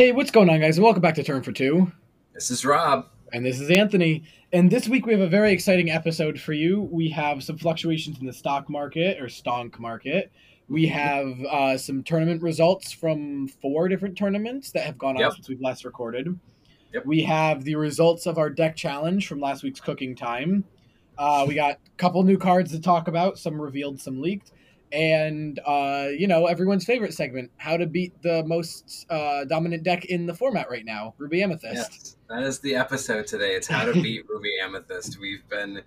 Hey, what's going on, guys? And welcome back to Turn for Two. This is Rob. And this is Anthony. And this week we have a very exciting episode for you. We have some fluctuations in the stock market or stonk market. We have uh, some tournament results from four different tournaments that have gone Yep. on since we've last recorded. Yep. We have the results of our deck challenge from last week's cooking time. Uh, we got a couple new cards to talk about, some revealed, some leaked. And, uh, you know, everyone's favorite segment how to beat the most uh, dominant deck in the format right now, Ruby Amethyst. Yes, that is the episode today. It's how to beat Ruby Amethyst. We've been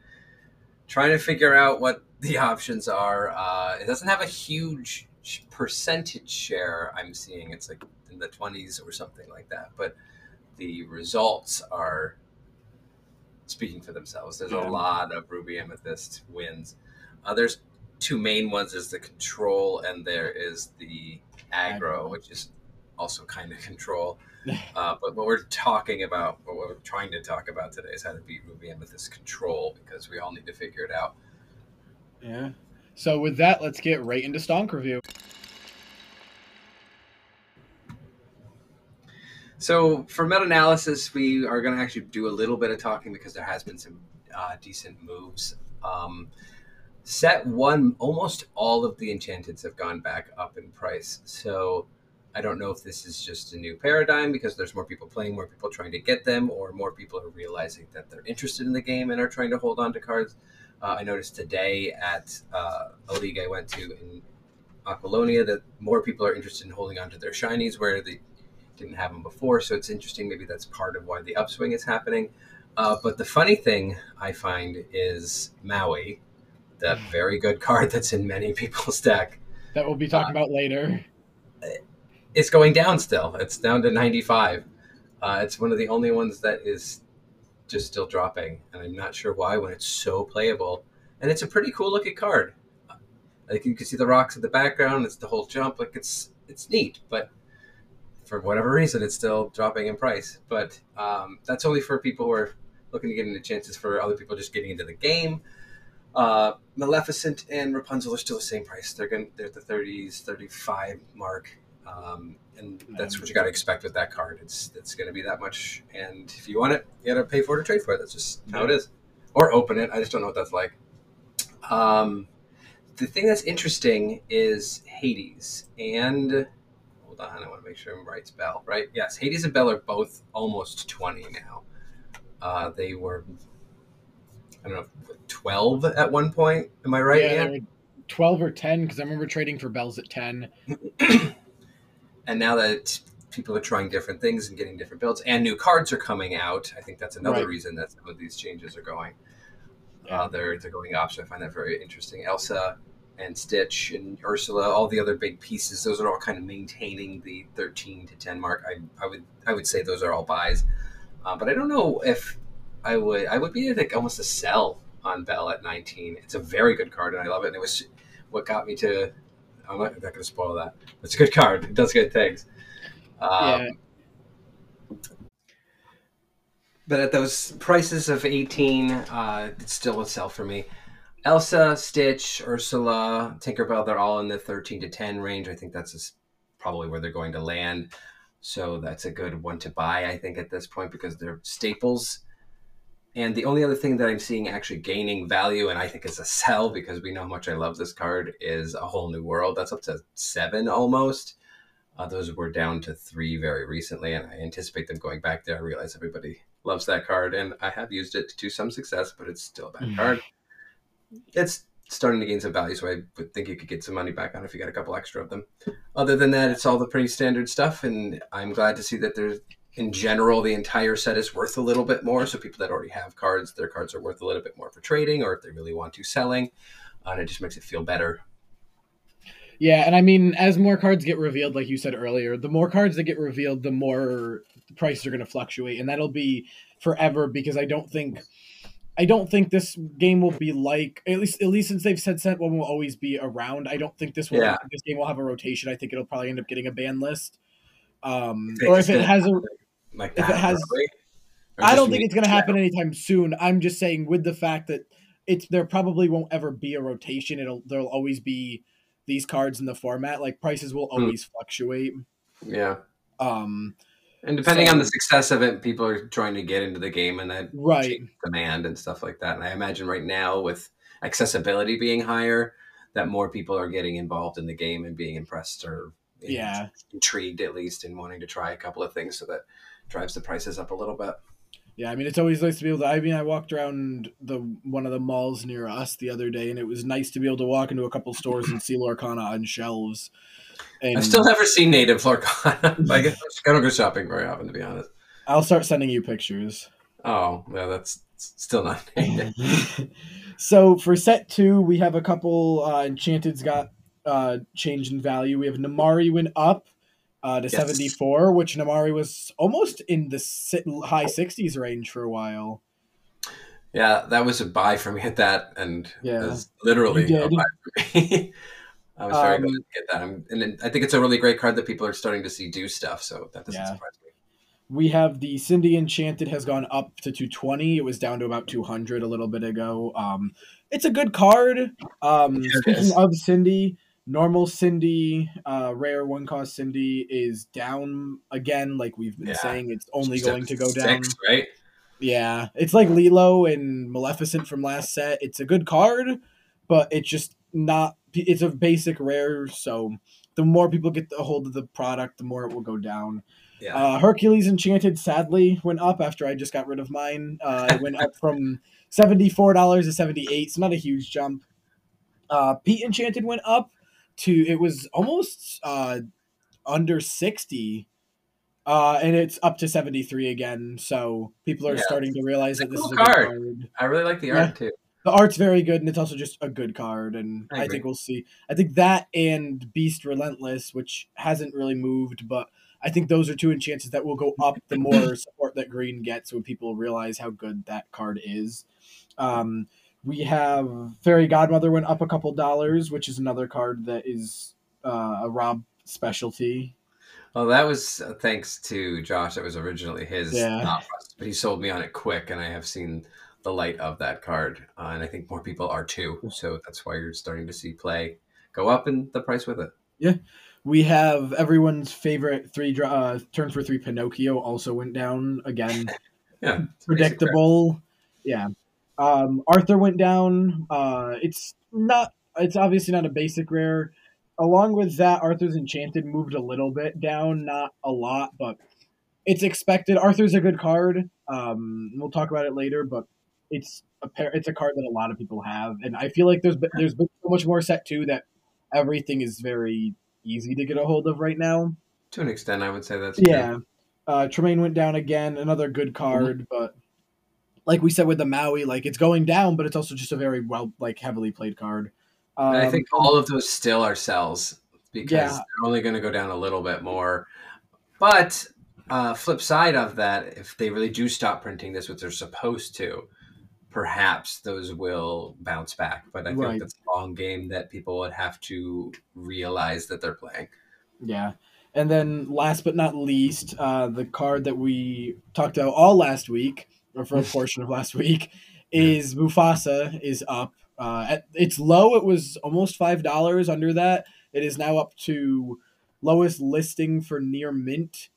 trying to figure out what the options are. Uh, it doesn't have a huge percentage share. I'm seeing it's like in the 20s or something like that. But the results are speaking for themselves. There's a lot of Ruby Amethyst wins. Uh, there's two main ones. is the control and there is the aggro, which is also kind of control. Uh, but what we're talking about, what we're trying to talk about today is how to beat Ruby Amethyst control because we all need to figure it out. Yeah. So with that, let's get right into Stonk review. So for meta analysis, we are going to actually do a little bit of talking because there has been some uh, decent moves. Um, set one, almost all of the enchanteds have gone back up in price. So I don't know if this is just a new paradigm because there's more people playing, more people trying to get them, or more people are realizing that they're interested in the game and are trying to hold on to cards. Uh, I noticed today at uh, a league I went to in Aquilonia that more people are interested in holding on to their shinies where they didn't have them before. So it's interesting. Maybe that's part of why the upswing is happening. Uh, but the funny thing I find is Maui, that very good card that's in many people's deck, That we'll be talking about later. It's going down still. It's down to 95. Uh, it's one of the only ones that is just still dropping. And I'm not sure why when it's so playable. And it's a pretty cool looking card. Like you can see the rocks in the background. It's the whole jump. Like it's it's neat, but for whatever reason, it's still dropping in price. But um, that's only for people who are looking to get into chances. For other people just getting into the game, uh, Maleficent and Rapunzel are still the same price. They're going they're at the 30s, 35 mark, um, and that's what you got to expect with that card. It's it's going to be that much, and if you want it, you got to pay for it or trade for it. That's just how it is, or open it. I just don't know what that's like. Um, the thing that's interesting is Hades and hold on, I want to make sure I'm right. Belle, right? Yes, Hades and Belle are both almost 20 now. Uh, they were, I don't know, 12 at one point. Am I right? yeah, Ian? they 12 or 10 because I remember trading for belles at 10. and now that people are trying different things and getting different builds and new cards are coming out i think that's another Right. reason that some of these changes are going Yeah. uh, they're, they're going option i find that very interesting elsa and stitch and ursula all the other big pieces those are all kind of maintaining the 13 to 10 mark i, I would i would say those are all buys uh, but i don't know if i would i would be like almost a sell on belle at 19 it's a very good card and i love it and it was what got me to i'm not, not going to spoil that. It's a good card. It does good things. Um, yeah. but at those prices of 18 uh, it's still a sell for me. Elsa stitch ursula tinkerbell they're all in the 13 to 10 range. I think that's probably where they're going to land. So that's a good one to buy i think at this point because they're staples and the only other thing that i'm seeing actually gaining value and i think is a sell because we know how much i love this card is a whole new world that's up to seven almost uh, those were down to three very recently, and I anticipate them going back there. I realize everybody loves that card, and I have used it to some success, but it's still a bad Mhm. card. It's starting to gain some value, so I would think you could get some money back on if you got a couple extra of them. Other than that, it's all the pretty standard stuff, and I'm glad to see that there's, in general, the entire set is worth a little bit more. So people that already have cards, their cards are worth a little bit more for trading, or if they really want to selling, uh, and it just makes it feel better Yeah, and I mean, as more cards get revealed, like you said earlier, the more cards that get revealed, the more the prices are going to fluctuate, and that'll be forever because I don't think, I don't think this game will be like at least at least since they've said set one will always be around. I don't think this will Yeah. this game will have a rotation. I think it'll probably end up getting a ban list, um, or if it has a. like If it has-. I don't think it's going to happen anytime soon. I'm just saying with the fact that it's there probably won't ever be a rotation. It'll there'll always be these cards in the format. Like prices will Hmm. always fluctuate. Yeah. Um, And depending So- on the success of it, people are trying to get into the game and that Right. demand and stuff like that. And I imagine right now with accessibility being higher, that more people are getting involved in the game and being impressed or Yeah. intrigued at least and wanting to try a couple of things so that drives the prices up a little bit. Yeah, I mean it's always nice to be able to. I mean, I walked around the one of the malls near us the other day, and it was nice to be able to walk into a couple stores and see Lorcana on shelves. And I've still never seen native Lorcana. I guess I don't go shopping very often, to be honest. I'll start sending you pictures. Oh, yeah, that's still not native. so for set two, we have a couple. Uh, Enchanted's got uh, change in value. We have Namaari went up uh, to Yes. seventy four, which Namaari was almost in the high sixties range for a while. Yeah, that was a buy for me at that, and Yeah. literally a buy for me. I was very Um, glad to get that, I'm, and I think it's a really great card that people are starting to see do stuff. So that doesn't Yeah. surprise me. We have the Cindy Enchanted has gone up to 220. It was down to about 200 a little bit ago. Um, it's a good card. Um, speaking is. of Cindy, normal Cindy, uh, rare one cost Cindy is down again. Like we've been Yeah. saying, it's only a going to go down. right? Yeah, it's like Lilo and Maleficent from last set. It's a good card, but it's just not. It's a basic rare, so the more people get a hold of the product, the more it will go down. Yeah, Uh, Hercules Enchanted sadly went up after I just got rid of mine. Uh, it went up from seventy four dollars to seventy eight, so not a huge jump. Uh, Pete Enchanted went up to it was almost uh, under sixty, uh, and it's up to seventy three again. So people are Yeah. starting to realize that this cool is a card. card. I really like the yeah. art too. The art's very good, and it's also just a good card. And I I, think we'll see. I think that and Beast Relentless, which hasn't really moved, but I think those are two enchances that will go up the more support that Green gets when people realize how good that card is. Um, we have Fairy Godmother went up a couple dollars, which is another card that is uh, a Rob specialty. Well, that was uh, thanks to Josh. That was originally his Yeah. but he sold me on it quick, and I have seen the light of that card, uh, and I think more people are too. So that's why you're starting to see play go up and the price with it. Yeah, we have everyone's favorite three uh, turn for three Pinocchio also went down again. Yeah, predictable. Yeah. Um, Arthur went down. Uh, it's not. It's obviously not a basic rare. Along with that, Arthur's Enchanted moved a little bit down, not a lot, but it's expected. Arthur's a good card. Um, we'll talk about it later, but it's a pair. It's a card that a lot of people have, and I feel like there's been- there's been so much more set too that everything is very easy to get a hold of right now. To an extent, I would say that's true. Yeah. Uh, Tremaine went down again, another good card, but like we said with the Maui, like it's going down, but it's also just a very well, like heavily played card. Um, And I think all of those still are sells because Yeah. they're only going to go down a little bit more. But uh, flip side of that, if they really do stop printing this, which they're supposed to, perhaps those will bounce back. But I think Right. that's a long game that people would have to realize that they're playing. yeah. And then last but not least, uh, the card that we talked about all last week, or for a portion of last week, is Mufasa is up. Uh, at its low, it was almost five dollars. Under that, it is now up to lowest listing for near mint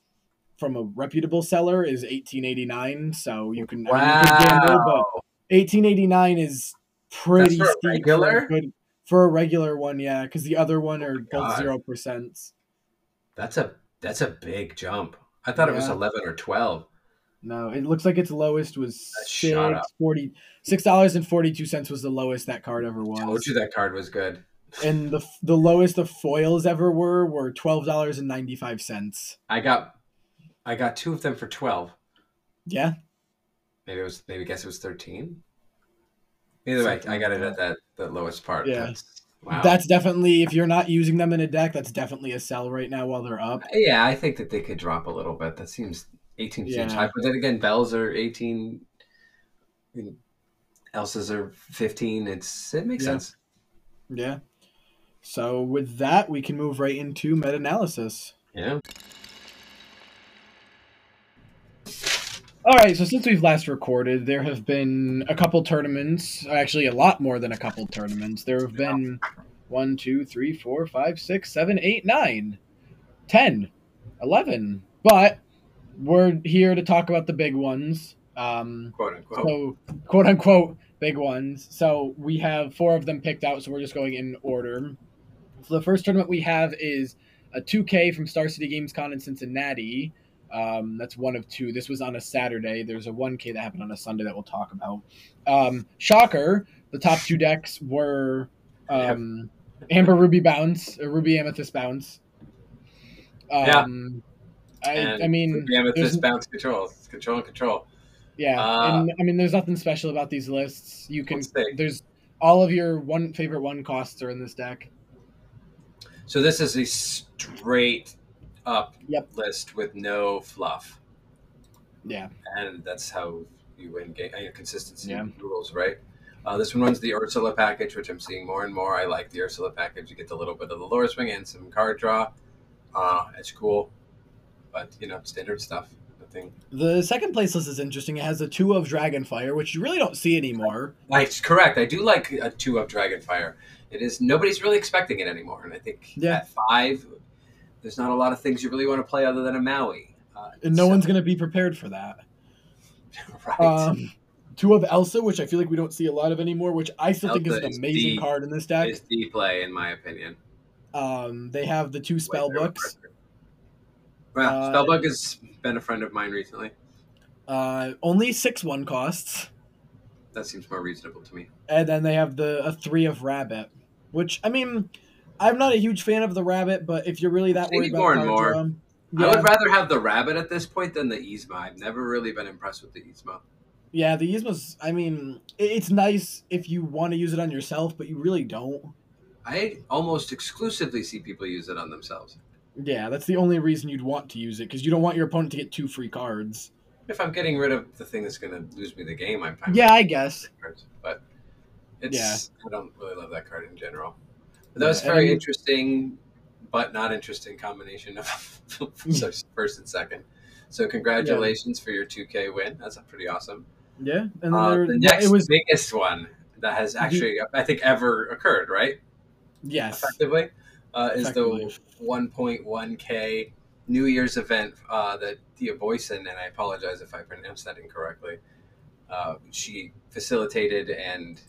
from a reputable seller is eighteen eighty nine. So you can, I mean, you can gamble, but Wow. eighteen eighty nine is pretty That's for steep for regular? a good for a regular one. Yeah, because the other one are both zero percent. That's a that's a big jump. I thought it was eleven or twelve. No, it looks like its lowest was six forty six dollars and forty two cents was the lowest that card ever was. Told was, you that card was good. and the the lowest the foils ever were were twelve dollars and ninety five cents. I got I got two of them for twelve. Yeah, Maybe it was maybe guess it was thirteen. Either way, I got it at that the lowest part. Yeah. That's, wow. that's definitely if you're not using them in a deck, that's definitely a sell right now while they're up. yeah, I think that they could drop a little bit. That seems eighteen seems Yeah. high. But then again, belles are eighteen. elses are fifteen. It's it makes Yeah. sense. Yeah. So with that, we can move right into meta analysis. Yeah. All right, so since we've last recorded, there have been a couple tournaments, actually a lot more than a couple tournaments. There have been one, two, three, four, five, six, seven, eight, nine, ten, eleven. But we're here to talk about the big ones. Um, quote unquote. so quote unquote big ones. So we have four of them picked out. So we're just going in order. So the first tournament we have is a 2K from Star City Games Con in Cincinnati. Um, that's one of two. This was on a Saturday. There's a 1K that happened on a Sunday that we'll talk about. Um, shocker, the top two decks were um, Amber Ruby Bounce, or Ruby Amethyst Bounce. Um, I, I mean, there's- bounce control, It's control and control. yeah, Uh, and I mean, there's nothing special about these lists. You can there's all of your one favorite one costs are in this deck. So this is a straight up Yep. list with no fluff, Yeah, and that's how you win game uh, consistency Yeah. rules, right? Uh, this one runs the Ursula package, which I'm seeing more and more. I like the Ursula package. You get a little bit of the lore swing and some card draw. Uh, it's cool, but you know, standard stuff. Nothing. the second place list is interesting. It has a two of Dragonfire, which you really don't see anymore. It's correct. I do like a two of Dragonfire. It is nobody's really expecting it anymore, and I think Yeah. at five, there's not a lot of things you really want to play other than a Maui. Uh, And no so- one's gonna be prepared for that. right. Um, two of Elsa, which I feel like we don't see a lot of anymore, which I still think is Elsa an is amazing the- card in this deck. is the play in my opinion. Um, they have the two spell books. Well, Uh, Spellbook has been a friend of mine recently. Uh, only six one costs. That seems more reasonable to me. and then they have the a three of rabbit, which I mean, I'm not a huge fan of the rabbit, but if you're really that worried about more and more. draw, I would rather have the rabbit at this point than the Yzma. I've never really been impressed with the Yzma. yeah, the Yzma's. I mean, it's nice if you want to use it on yourself, but you really don't. I almost exclusively see people use it on themselves. Yeah, that's the only reason you'd want to use it because you don't want your opponent to get two free cards. If I'm getting rid of the thing that's going to lose me the game, I'm fine. Yeah, I guess. cards. But it's Yeah. I don't really love that card in general. But that was Yeah, very interesting, but not interesting combination of first and second. So congratulations for your 2K win. That's pretty awesome. Yeah, and then Uh, there, the next it was biggest one that has actually, I think, ever occurred, right? yes, Effectively, uh, is the 1.1K New Year's event uh, that Thea Boyson, and I apologize if I pronounced that incorrectly, uh, she facilitated and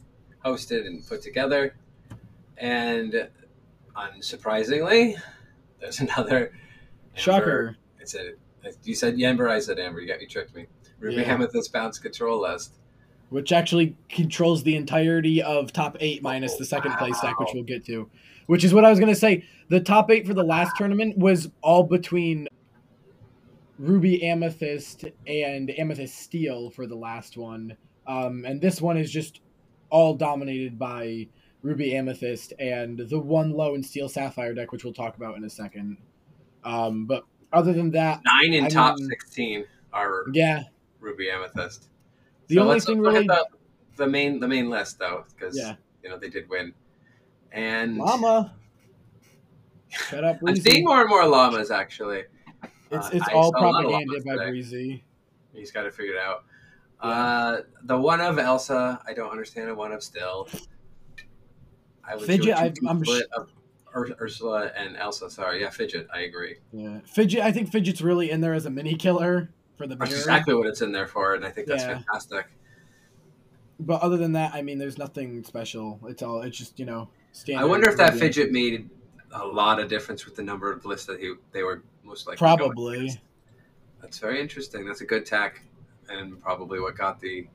hosted and put together. And unsurprisingly, there's another Amber- shocker. It's a you said Amber, I said Amber. You got you tricked me. Ruby Yeah. Amethyst bounce control list. which actually controls the entirety of top eight minus the second place deck, which we'll get to. Which is what I was going to say. The top eight for the last tournament was all between Ruby Amethyst and Amethyst Steel for the last one. Um, and this one is just all dominated by Ruby Amethyst and the one low and Steel Sapphire deck, which we'll talk about in a second. Um, but other than that, Nine in I top mean- sixteen are yeah, Ruby Amethyst. the So only thing really, the, the main the main list though, because yeah, you know they did win. And Llama. Shut up, I'm seeing more and more llamas actually. It's Uh, it's I all saw a lot of propaganda by today. Breezy. He's got to figure it out. Uh, the one of Elsa, I don't understand. The one of still. I would Fidget, do a I- two-two I'm split of Ur- Ursula and Elsa. Sorry, yeah, Fidget. I agree. Yeah, Fidget. I think Fidget's really in there as a mini killer for the That's mirror. exactly what it's in there for, and I think that's Yeah. fantastic. But other than that, I mean, there's nothing special. It's all. It's just you know. Standard I wonder if that fidget made a lot of difference with the number of lists that he, they were most likely Probably. That's very interesting. That's a good tack, and probably what got the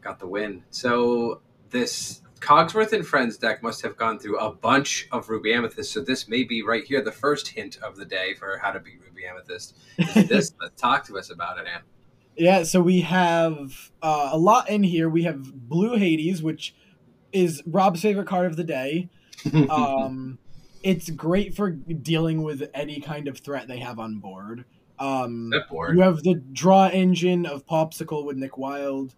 got the win. So this Cogsworth and Friends deck must have gone through a bunch of Ruby Amethyst. So this may be right here the first hint of the day for how to beat Ruby Amethyst. Is this? Talk to us about it, Ann. Yeah, so we have uh, a lot in here. We have Blue Hades, which is Rob's favorite card of the day. Um, it's great for dealing with any kind of threat they have on board. Um, board. you have the draw engine of Popsicle with Nick Wilde.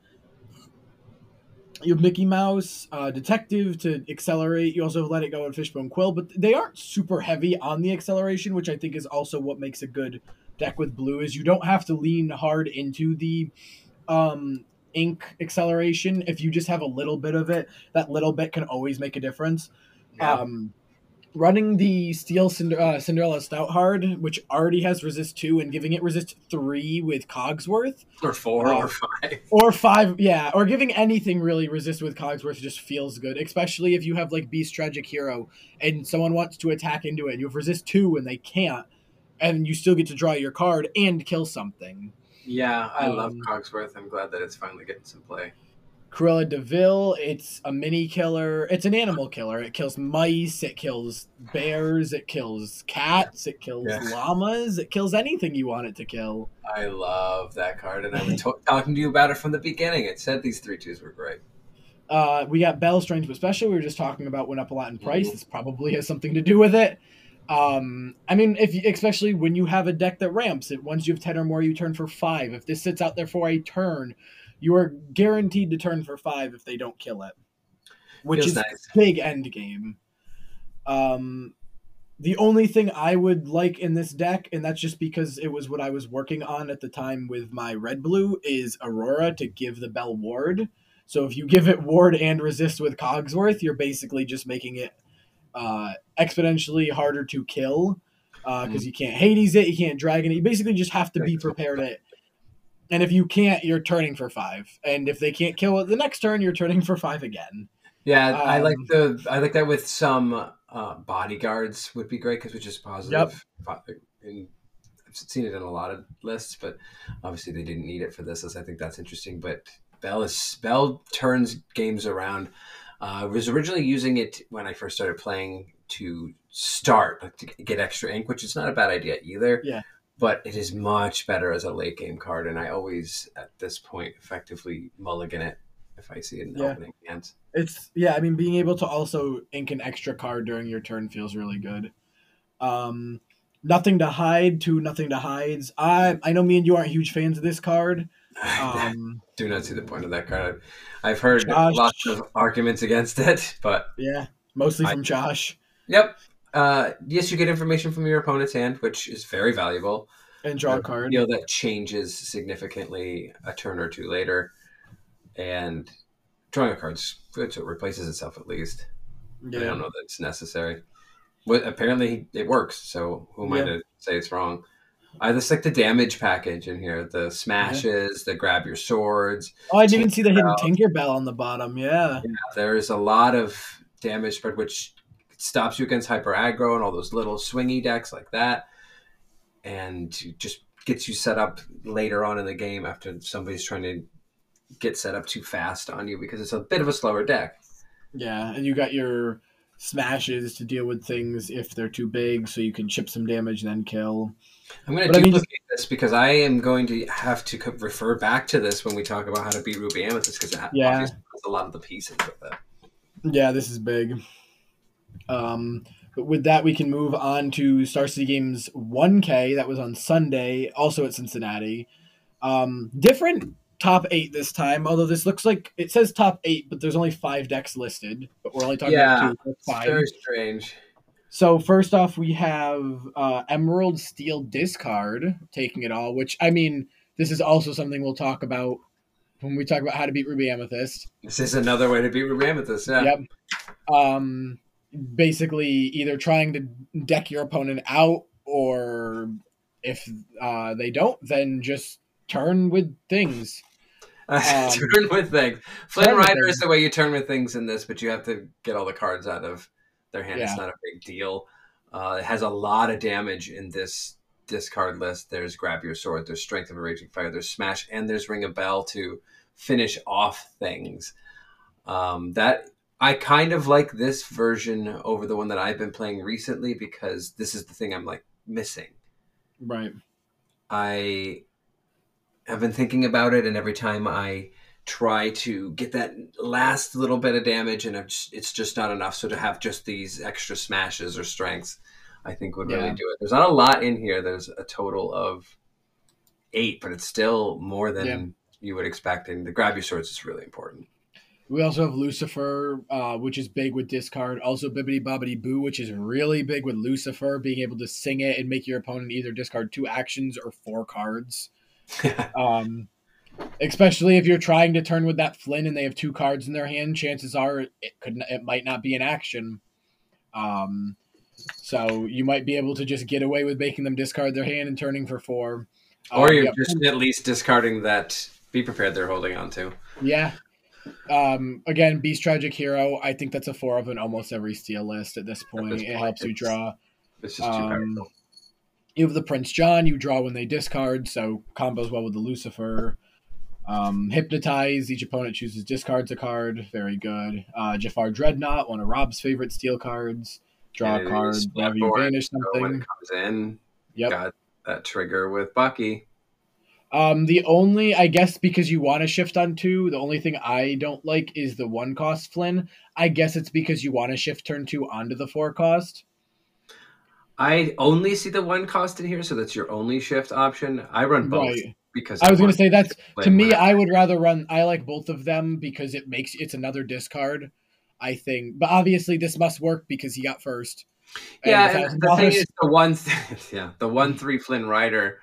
You have Mickey Mouse, uh, Detective to accelerate. You also have Let It Go and Fishbone Quill, but they aren't super heavy on the acceleration, which I think is also what makes a good deck with blue. Is you don't have to lean hard into the um, ink acceleration. If you just have a little bit of it, that little bit can always make a difference. Yeah. Um, running the Steel Cinder- uh, Cinderella Stouthearted, which already has resist two, and giving it resist three with Cogsworth or four Uh, or five. or five, yeah, or giving anything really resist with Cogsworth just feels good, especially if you have like Beast Tragic Hero and someone wants to attack into it. You have resist two and they can't, and you still get to draw your card and kill something. Yeah, I love Um, Cogsworth. I'm glad that it's finally getting some play. Cruella De Vil, it's a mini killer. It's an animal killer. It kills mice, it kills bears, it kills cats, it kills Yeah. llamas, it kills anything you want it to kill. I love that card, and I was to- talking to you about it from the beginning. It said these three twos were great. Uh, we got Belle Strange, but especially We were just talking about went up a lot in price. Mhm. This probably has something to do with it. Um, I mean, if you, especially when you have a deck that ramps it, once you have ten or more, you turn for five. If this sits out there for a turn, you are guaranteed to turn for five if they don't kill it, which Feels is nice. big end game. Um, the only thing I would like in this deck, and that's just because it was what I was working on at the time with my red blue, is Aurora to give the Belle Ward. So if you give it Ward and resist with Cogsworth, you're basically just making it uh, exponentially harder to kill because you can't Hades it, you can't Dragon it. You basically just have to be prepared it. And if you can't, you're turning for five. And if they can't kill it the next turn, you're turning for five again. Yeah, I like Um, the I like that with some uh, bodyguards would be great because which is positive. Bo- And I've seen it in a lot of lists, but obviously they didn't need it for this. As I think that's interesting. But Belle is Belle turns games around. Uh, I was originally using it when I first started playing to start like, to get extra ink, which is not a bad idea either. Yeah. But it is much better as a late game card, and I always at this point effectively mulligan it if I see it in Yeah. opening hands. It's yeah, I mean being able to also ink an extra card during your turn feels really good. Um nothing to hide to nothing to hides. I I know me and you aren't huge fans of this card. Um do not see the point of that card. I've heard Josh. lots of arguments against it, but yeah, mostly I- from Josh yep. Uh, yes, you get information from your opponent's hand, which is very valuable. and draw a card. You know that changes significantly a turn or two later, and drawing a card's good, so it replaces itself at least. I don't know that it's necessary. But apparently, it works. So who am I to say it's wrong? I just like the damage package in here: the smashes, the grab your swords, Oh, I didn't even see the hidden Tinkerbell. On the bottom. Yeah. there's a lot of damage spread which stops you against hyper aggro and all those little swingy decks like that and just gets you set up later on in the game after somebody's trying to get set up too fast on you because it's a bit of a slower deck Yeah, and you got your smashes to deal with things if they're too big, so you can chip some damage and then kill. I'm going But to I mean, duplicate this because i am going to have to refer back to this when we talk about how to beat ruby amethyst because it Yeah. obviously has a lot of the pieces with it Yeah, this is big. Um, but with that, we can move on to Star City Games 1K. That was on Sunday, also at Cincinnati. Um, different top eight this time, although this looks like it says top eight, but there's only five decks listed. But we're only talking Yeah, about two. so it's it's fine. very strange So first off, we have uh, Emerald Steel Discard taking it all, which I mean, this is also something we'll talk about when we talk about how to beat Ruby Amethyst. this is another way to beat ruby amethyst yeah Yep. Um, basically, either trying to deck your opponent out, or if uh, they don't, then just turn with things. Um, turn with things. Flynn Rider is the way you turn with things in this, but you have to get all the cards out of their hand. Yeah. It's not a big deal. Uh, it has a lot of damage in this discard list. There's Grab Your Sword, there's Strength of a Raging Fire, there's Smash, and there's Ring a Bell to finish off things. Um, that I kind of like this version over the one that I've been playing recently because this is the thing I'm like missing. Right. I have been thinking about it, and every time I try to get that last little bit of damage, and it's just not enough. So to have just these extra smashes or strengths, I think would really Yeah. do it. There's not a lot in here. There's a total of eight, but it's still more than Yeah. you would expect. And the grab your swords is really important. We also have Lucifer, uh, which is big with discard. Also Bibbidi Bobbidi Boo, which is really big with Lucifer, being able to sing it and make your opponent either discard two actions or four cards. Um, especially if you're trying to turn with that Flynn and they have two cards in their hand, chances are it could it might not be an action. Um, So you might be able to just get away with making them discard their hand and turning for four. Or Um, you're yep. just at least discarding that be prepared they're holding on to. Yeah. Um, again, Beast Tragic Hero. I think that's a four of in almost every steel list at this point. this it point, helps you draw. It's just too Um, powerful. you have the Prince John. You draw when they discard, so combos well with the Lucifer. Um, Hypnotize. Each opponent chooses discards a card. Very good. Uh, Jafar Dreadnought, one of Rob's favorite steel cards. Draw And a card whenever you when something. it comes in, Yep. got that trigger with Bucky. Um, the only, I guess, because you want to shift on two, the only thing I don't like is the one cost Flynn. I guess it's because you want to shift turn two onto the four cost. I only see the one cost in here, so that's your only shift option. I run both Right. Because I was going to say that's to me. I would rather run. I like both of them because it makes it's another discard. I think, but obviously this must work because he got first. yeah, the thing is, the one, yeah, the one three Flynn Rider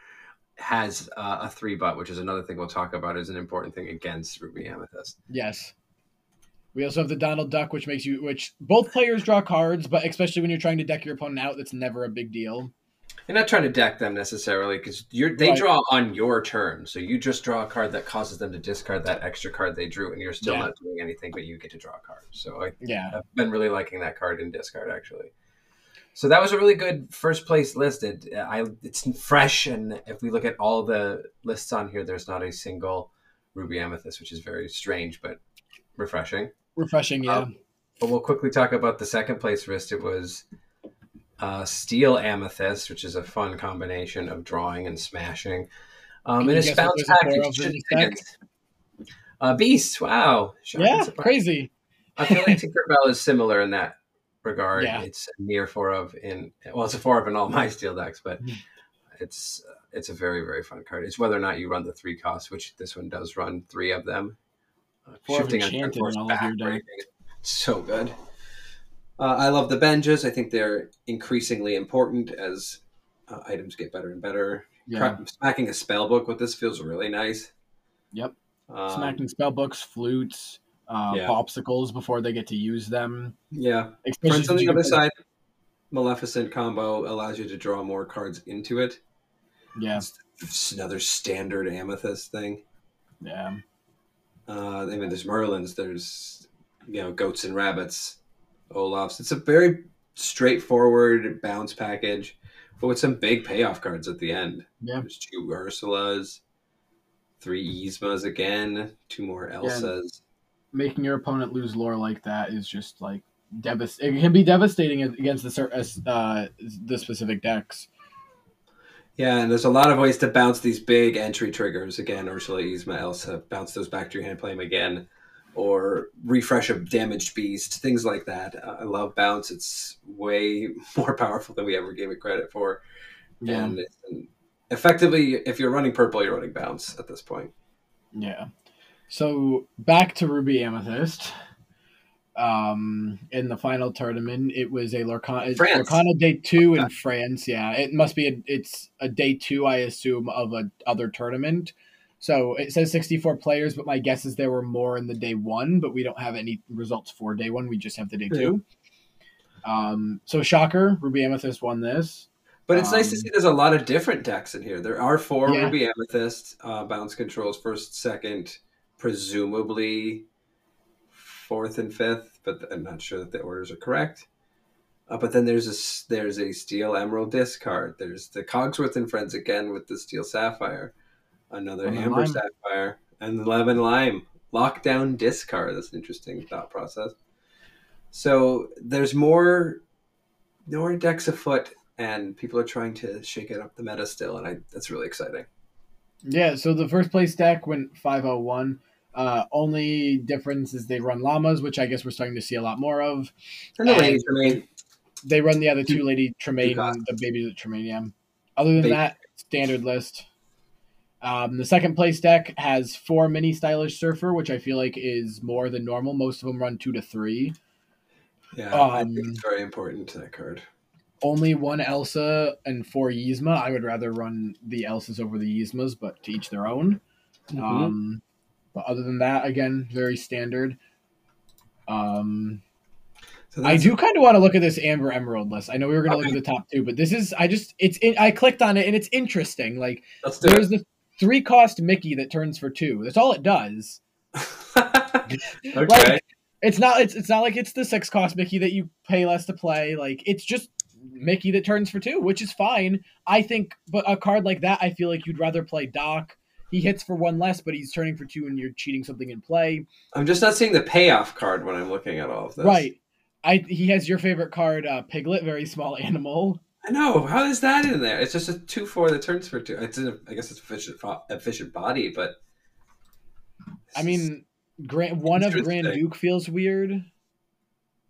has uh, a three butt, which is another thing we'll talk about is an important thing against Ruby Amethyst. Yes. We also have the Donald Duck, which makes you, which both players draw cards, but especially when you're trying to deck your opponent out, that's never a big deal. You're not trying to deck them necessarily because you're they Right. draw on your turn, so you just draw a card that causes them to discard that extra card they drew, and you're still Yeah. not doing anything, but you get to draw a card. So I, Yeah. I've been really liking that card in discard actually. So that was a really good first place list. It, I, it's fresh, and if we look at all the lists on here, there's not a single Ruby Amethyst, which is very strange but refreshing. Refreshing, yeah. Um, But we'll quickly talk about the second place list. It was uh, Steel Amethyst, which is a fun combination of drawing and smashing. Um, and it's bounce there's a four in this deck? shenanigans. Uh, Beast, wow. Shocking yeah, crazy. I feel like Tinkerbell is similar in that regard. Yeah. It's near four of in well, it's a four of in all my steel decks, but Mhm. it's uh, it's a very very fun card. It's whether or not you run the three costs, which this one does run three of them. Uh, shifting on Enchanted turn four is in all of your deck. backbreaking. So good. Uh, I love the Benjas. I think they're increasingly important as uh, items get better and better. Yeah. Smacking a spell book with this feels really nice. Yep. Um, Smacking spell books, flutes, uh, Yeah. popsicles before they get to use them. Yeah. Especially Friends on the other side, Maleficent combo allows you to draw more cards into it. Yeah, It's another standard amethyst thing. yeah. Uh, I mean, there's Merlins, there's you know goats and rabbits, Olafs. It's a very straightforward bounce package, but with some big payoff cards at the end. Yeah. There's two Ursulas, three Yzmas again, two more Elsas. Making your opponent lose lore like that is just like devastating. It can be devastating against the uh, the specific decks. Yeah, and there's a lot of ways to bounce these big entry triggers. Again, Ursula, Yzma, Elsa, bounce those back to your hand, play them again, or refresh a damaged beast, things like that. I love bounce. It's way more powerful than we ever gave it credit for. Yeah, And, and effectively, if you're running purple, you're running bounce at this point. yeah. So back to Ruby Amethyst. Um, in the final tournament, it was a. Lorcana Day Two in France. Yeah, it must be. A, it's a day two, I assume, of a other tournament. So it says 64 players, but my guess is there were more in the day one, but we don't have any results for day one. We just have the day two. Um, so shocker, Ruby Amethyst won this. But it's nice to Um, see there's a lot of different decks in here. There are four Yeah. Ruby Amethyst uh, bounce controls, first, second, presumably fourth and fifth, but I'm not sure that the orders are correct. Uh, but then there's a there's a steel emerald discard. There's the Cogsworth and Friends again with the steel sapphire, another amber lime. sapphire, and lemon lime lockdown discard. That's an interesting thought process. So there's more more decks afoot, and people are trying to shake it up the meta still, and I that's really exciting. Yeah, so the first place deck went 501. Uh, only difference is they run llamas, which I guess we're starting to see a lot more of. And the And- I They run the other two lady Tremaine, the babies of Tremaine. Yeah. Other than Baby. that, standard list. Um, the second place deck has four Minnie stylish surfer, which I feel like is more than normal. Most of them run two to three. yeah, I Um, think it's very important to that card. Only one Elsa and four Yzma. I would rather run the Elsas over the Yzmas, but to each their own. Mm-hmm. Um, but other than that, again, very standard. Um, So I do kind of want to look at this Amber Emerald list. I know we were going to look at the top two, but this is I just it's in, I clicked on it and it's interesting. Like Let's do there's the three cost Mickey that turns for two. That's all it does. okay. Like, it's not it's it's not like it's the six cost Mickey that you pay less to play. Like it's just Mickey that turns for two, which is fine. I think, but a card like that, I feel like you'd rather play Doc. He hits for one less, but he's turning for two, and you're cheating something in play. I'm just not seeing the payoff card when I'm looking at all of this. Right. I he has your favorite card, uh, Piglet, very small animal. I know. How is that in there? It's just a two four that turns for two. It's in a, I guess it's efficient efficient body, but I mean, Grand, one of Grand Duke feels weird.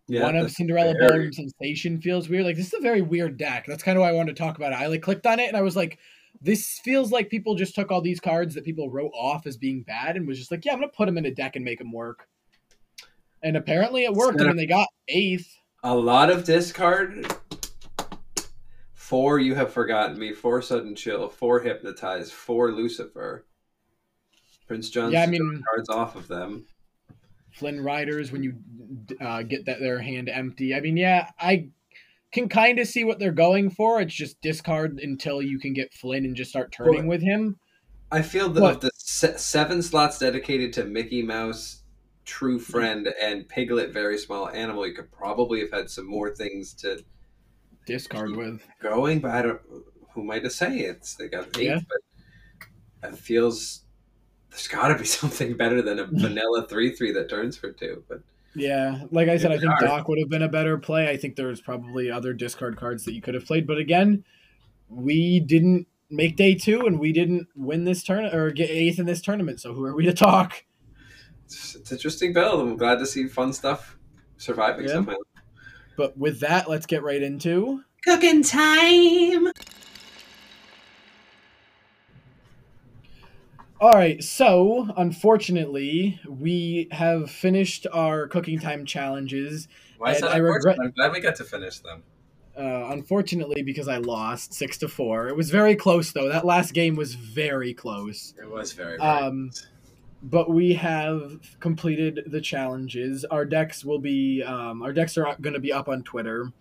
yeah, one of Cinderella Ballroom Sensation feels weird. Like this is a very weird deck. That's kind of why I wanted to talk about it. I like clicked on it and I was like, this feels like people just took all these cards that people wrote off as being bad and was just like, yeah, I'm gonna put them in a deck and make them work. And apparently it worked. I mean, they got eighth. a lot of discard. Four, you have forgotten me. Four, sudden chill. Four, hypnotize. Four, Lucifer. Prince John's Yeah, I mean- cards off of them. Flynn Riders when you uh, get that their hand empty. I mean, yeah, I can kind of see what they're going for. It's just discard until you can get Flynn and just start turning Well, with him. I feel that What? of the se- seven slots dedicated to Mickey Mouse, True Friend, and Piglet, very small animal, you could probably have had some more things to Discard with. going, but I don't. Who am I to say? It's they got eight, Yeah. but it feels there's got to be something better than a vanilla three three that turns for two. But Yeah, like I said, I think hard. Doc would have been a better play. I think there's probably other discard cards that you could have played, but again, we didn't make day two, and we didn't win this turn or get eighth in this tournament. So who are we to talk? it's, it's interesting build. I'm glad to see fun stuff surviving Yeah. somehow. But with that, let's get right into. Cooking time. All right, so unfortunately, we have finished our cooking time challenges. Why is that I regret- I'm glad we got to finish them. Uh, unfortunately, because I lost six to four. It was very close, though. That last game was very close. It was very, very Um, but we have completed the challenges. Our decks will be um, our decks are going to be up on Twitter.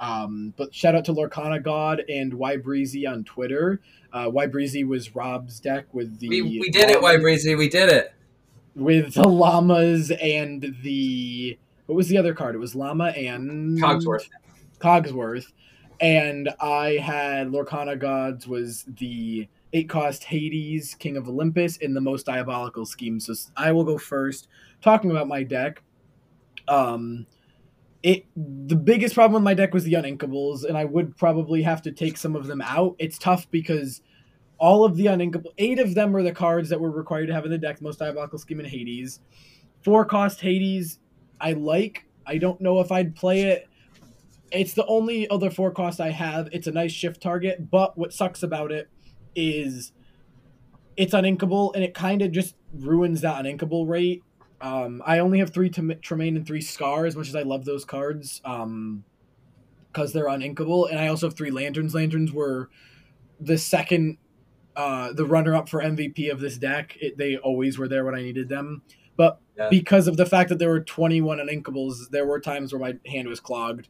Um, but shout out to Lorcana God and Y Breezy on Twitter. Uh, y Breezy was Rob's deck with the we, we did it, White Breezy. We did it. with the llamas and the what was the other card? It was llama and Cogsworth. Cogsworth, and I had Lorcana Gods was the eight cost Hades, King of Olympus, in the most diabolical scheme. So I will go first, talking about my deck. Um, it the biggest problem with my deck was the uninkables, and I would probably have to take some of them out. It's tough because all of the uninkable, eight of them are the cards that were required to have in the deck. Most diabolical scheme in Hades, four cost Hades. I like. I don't know if I'd play it. It's the only other four cost I have. It's a nice shift target, but what sucks about it is it's uninkable and it kind of just ruins that uninkable rate. Um, I only have three Tremaine and three Scar, as much as I love those cards, um, because they're uninkable. And I also have three Lanterns. Lanterns were the second, uh, the runner up for MVP of this deck. It, they always were there when I needed them. But Yeah. because of the fact that there were 21 uninkables, there were times where my hand was clogged.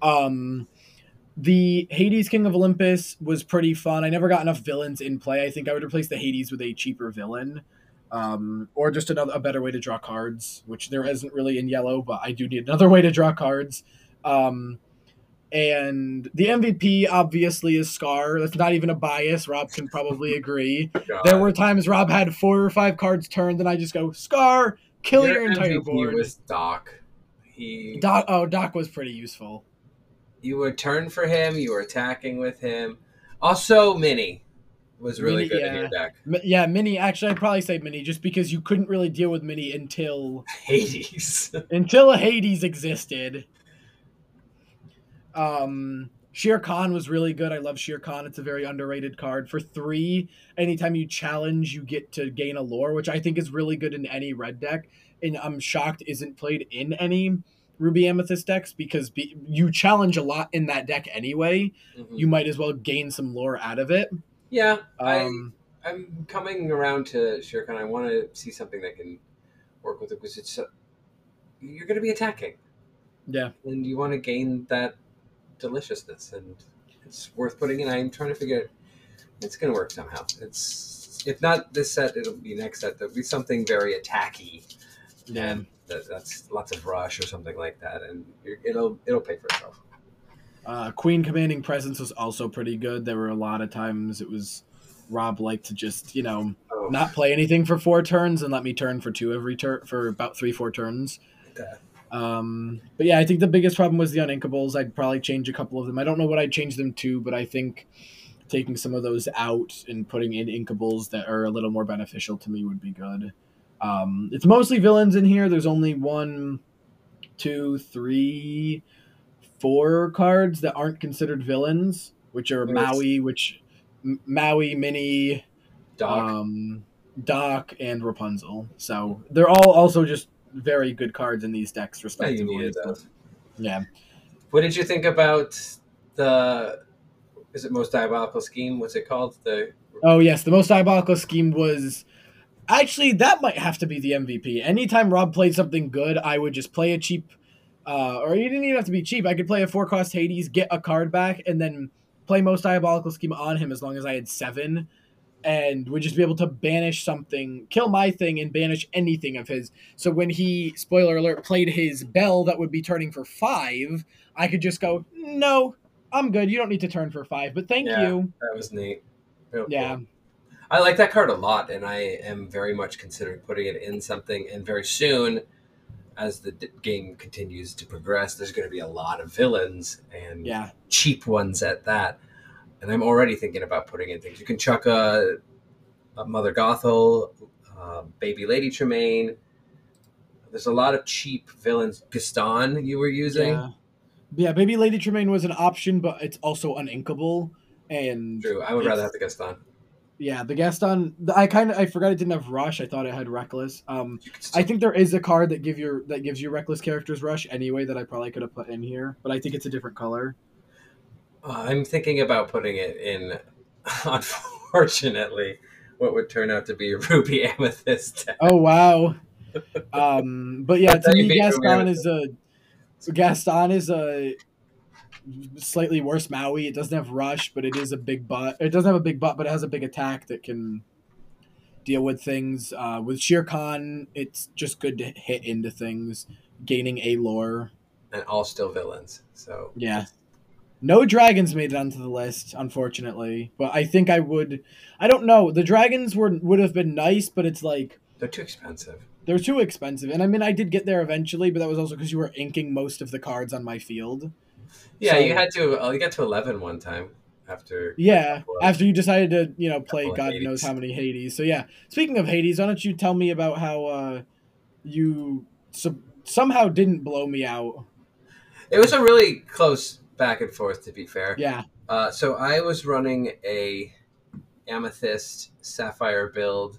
Um, the Hades King of Olympus was pretty fun. I never got enough villains in play. I think I would replace the Hades with a cheaper villain, um, or just another a better way to draw cards, which there isn't really in yellow, but I do need another way to draw cards. Um, and the MVP obviously is Scar. That's not even a bias. Rob can probably agree. God. There were times Rob had four or five cards turned, and I just go Scar, kill your, Your entire MVP board. was Doc. He, Doc, oh, Doc was pretty useful. You would turn for him. You were attacking with him. Also, Minnie was really good in yeah. your deck. Mi- Yeah, Minnie. Actually, I'd probably say Minnie, just because you couldn't really deal with Minnie until Hades. until Hades existed. Um, Shere Khan was really good. I love Shere Khan. It's a very underrated card. For three, anytime you challenge, you get to gain a lore, which I think is really good in any red deck. And I'm shocked isn't played in any Ruby Amethyst decks because be, you challenge a lot in that deck anyway. Mhm. You might as well gain some lore out of it. yeah, I, Um, I'm coming around to Shere Khan. I want to see something that can work with it because it's uh, you're going to be attacking. Yeah. and you want to gain that deliciousness, and it's worth putting in. I'm trying to figure. It's going to work somehow. It's if not this set, it'll be next set. There'll be something very attacky, Yeah. and that, that's lots of rush or something like that, and you're, it'll it'll pay for itself. Uh, Queen commanding presence was also pretty good. There were a lot of times it was Rob liked to just you know Oh, not play anything for four turns and let me turn for two every turn for about three four turns. Um, but yeah, I think the biggest problem was the uninkables. I'd probably change a couple of them. I don't know what I'd change them to, but I think taking some of those out and putting in inkables that are a little more beneficial to me would be good. Um, it's mostly villains in here. There's only one, two, three, four cards that aren't considered villains, which are. Maui, which M- Maui, Minnie, Doc. um, Doc, and Rapunzel. So they're all also just very good cards in these decks, respectively. Yeah. What did you think about the? Is it most diabolical scheme? What's it called? The Oh yes, the most diabolical scheme was actually that might have to be the MVP. Anytime Rob played something good, I would just play a cheap, uh, or you didn't even have to be cheap. I could play a four cost Hades, get a card back, and then play most diabolical scheme on him as long as I had seven, and would just be able to banish something, kill my thing, and banish anything of his. So when he, spoiler alert, played his Belle that would be turning for five, I could just go, no, I'm good. You don't need to turn for five, but thank Yeah. you. that was neat. Yeah. cool. I like that card a lot, and I am very much considering putting it in something. And very soon, as the d- game continues to progress, there's going to be a lot of villains and Yeah. cheap ones at that. And I'm already thinking about putting in things. You can chuck a, a Mother Gothel, uh, Baby Lady Tremaine. There's a lot of cheap villains. Gaston, you were using. Yeah. Yeah, Baby Lady Tremaine was an option, but it's also uninkable. And True. I would rather have the Gaston. Yeah, the Gaston I kind of I forgot it didn't have Rush. I thought it had Reckless. Um I think there is a card that give your that gives you Reckless characters Rush anyway that I probably could have put in here, but I think it's a different color. Uh, I'm thinking about putting it in. Unfortunately, what would turn out to be a ruby amethyst. deck. Oh wow. Um but yeah, to me Gaston is a Gaston is a slightly worse Maui. It doesn't have rush, but it is a big butt. It doesn't have a big butt, but it has a big attack that can deal with things. Uh, with Shere Khan, it's just good to hit into things, gaining a lore. and all still villains. So Yeah. No dragons made it onto the list, unfortunately. But I think I would. I don't know. The dragons were would have been nice, but it's like they're too expensive. they're too expensive. And I mean, I did get there eventually, but that was also because you were inking most of the cards on my field. Yeah, So- you had to. Uh, you got to eleven one time after. Yeah, after you decided to, you know, play God Hades. knows how many Hades. So yeah, speaking of Hades, why don't you tell me about how uh, you so, somehow didn't blow me out? It was a really close back and forth. To be fair, Yeah, Uh, so I was running a amethyst sapphire build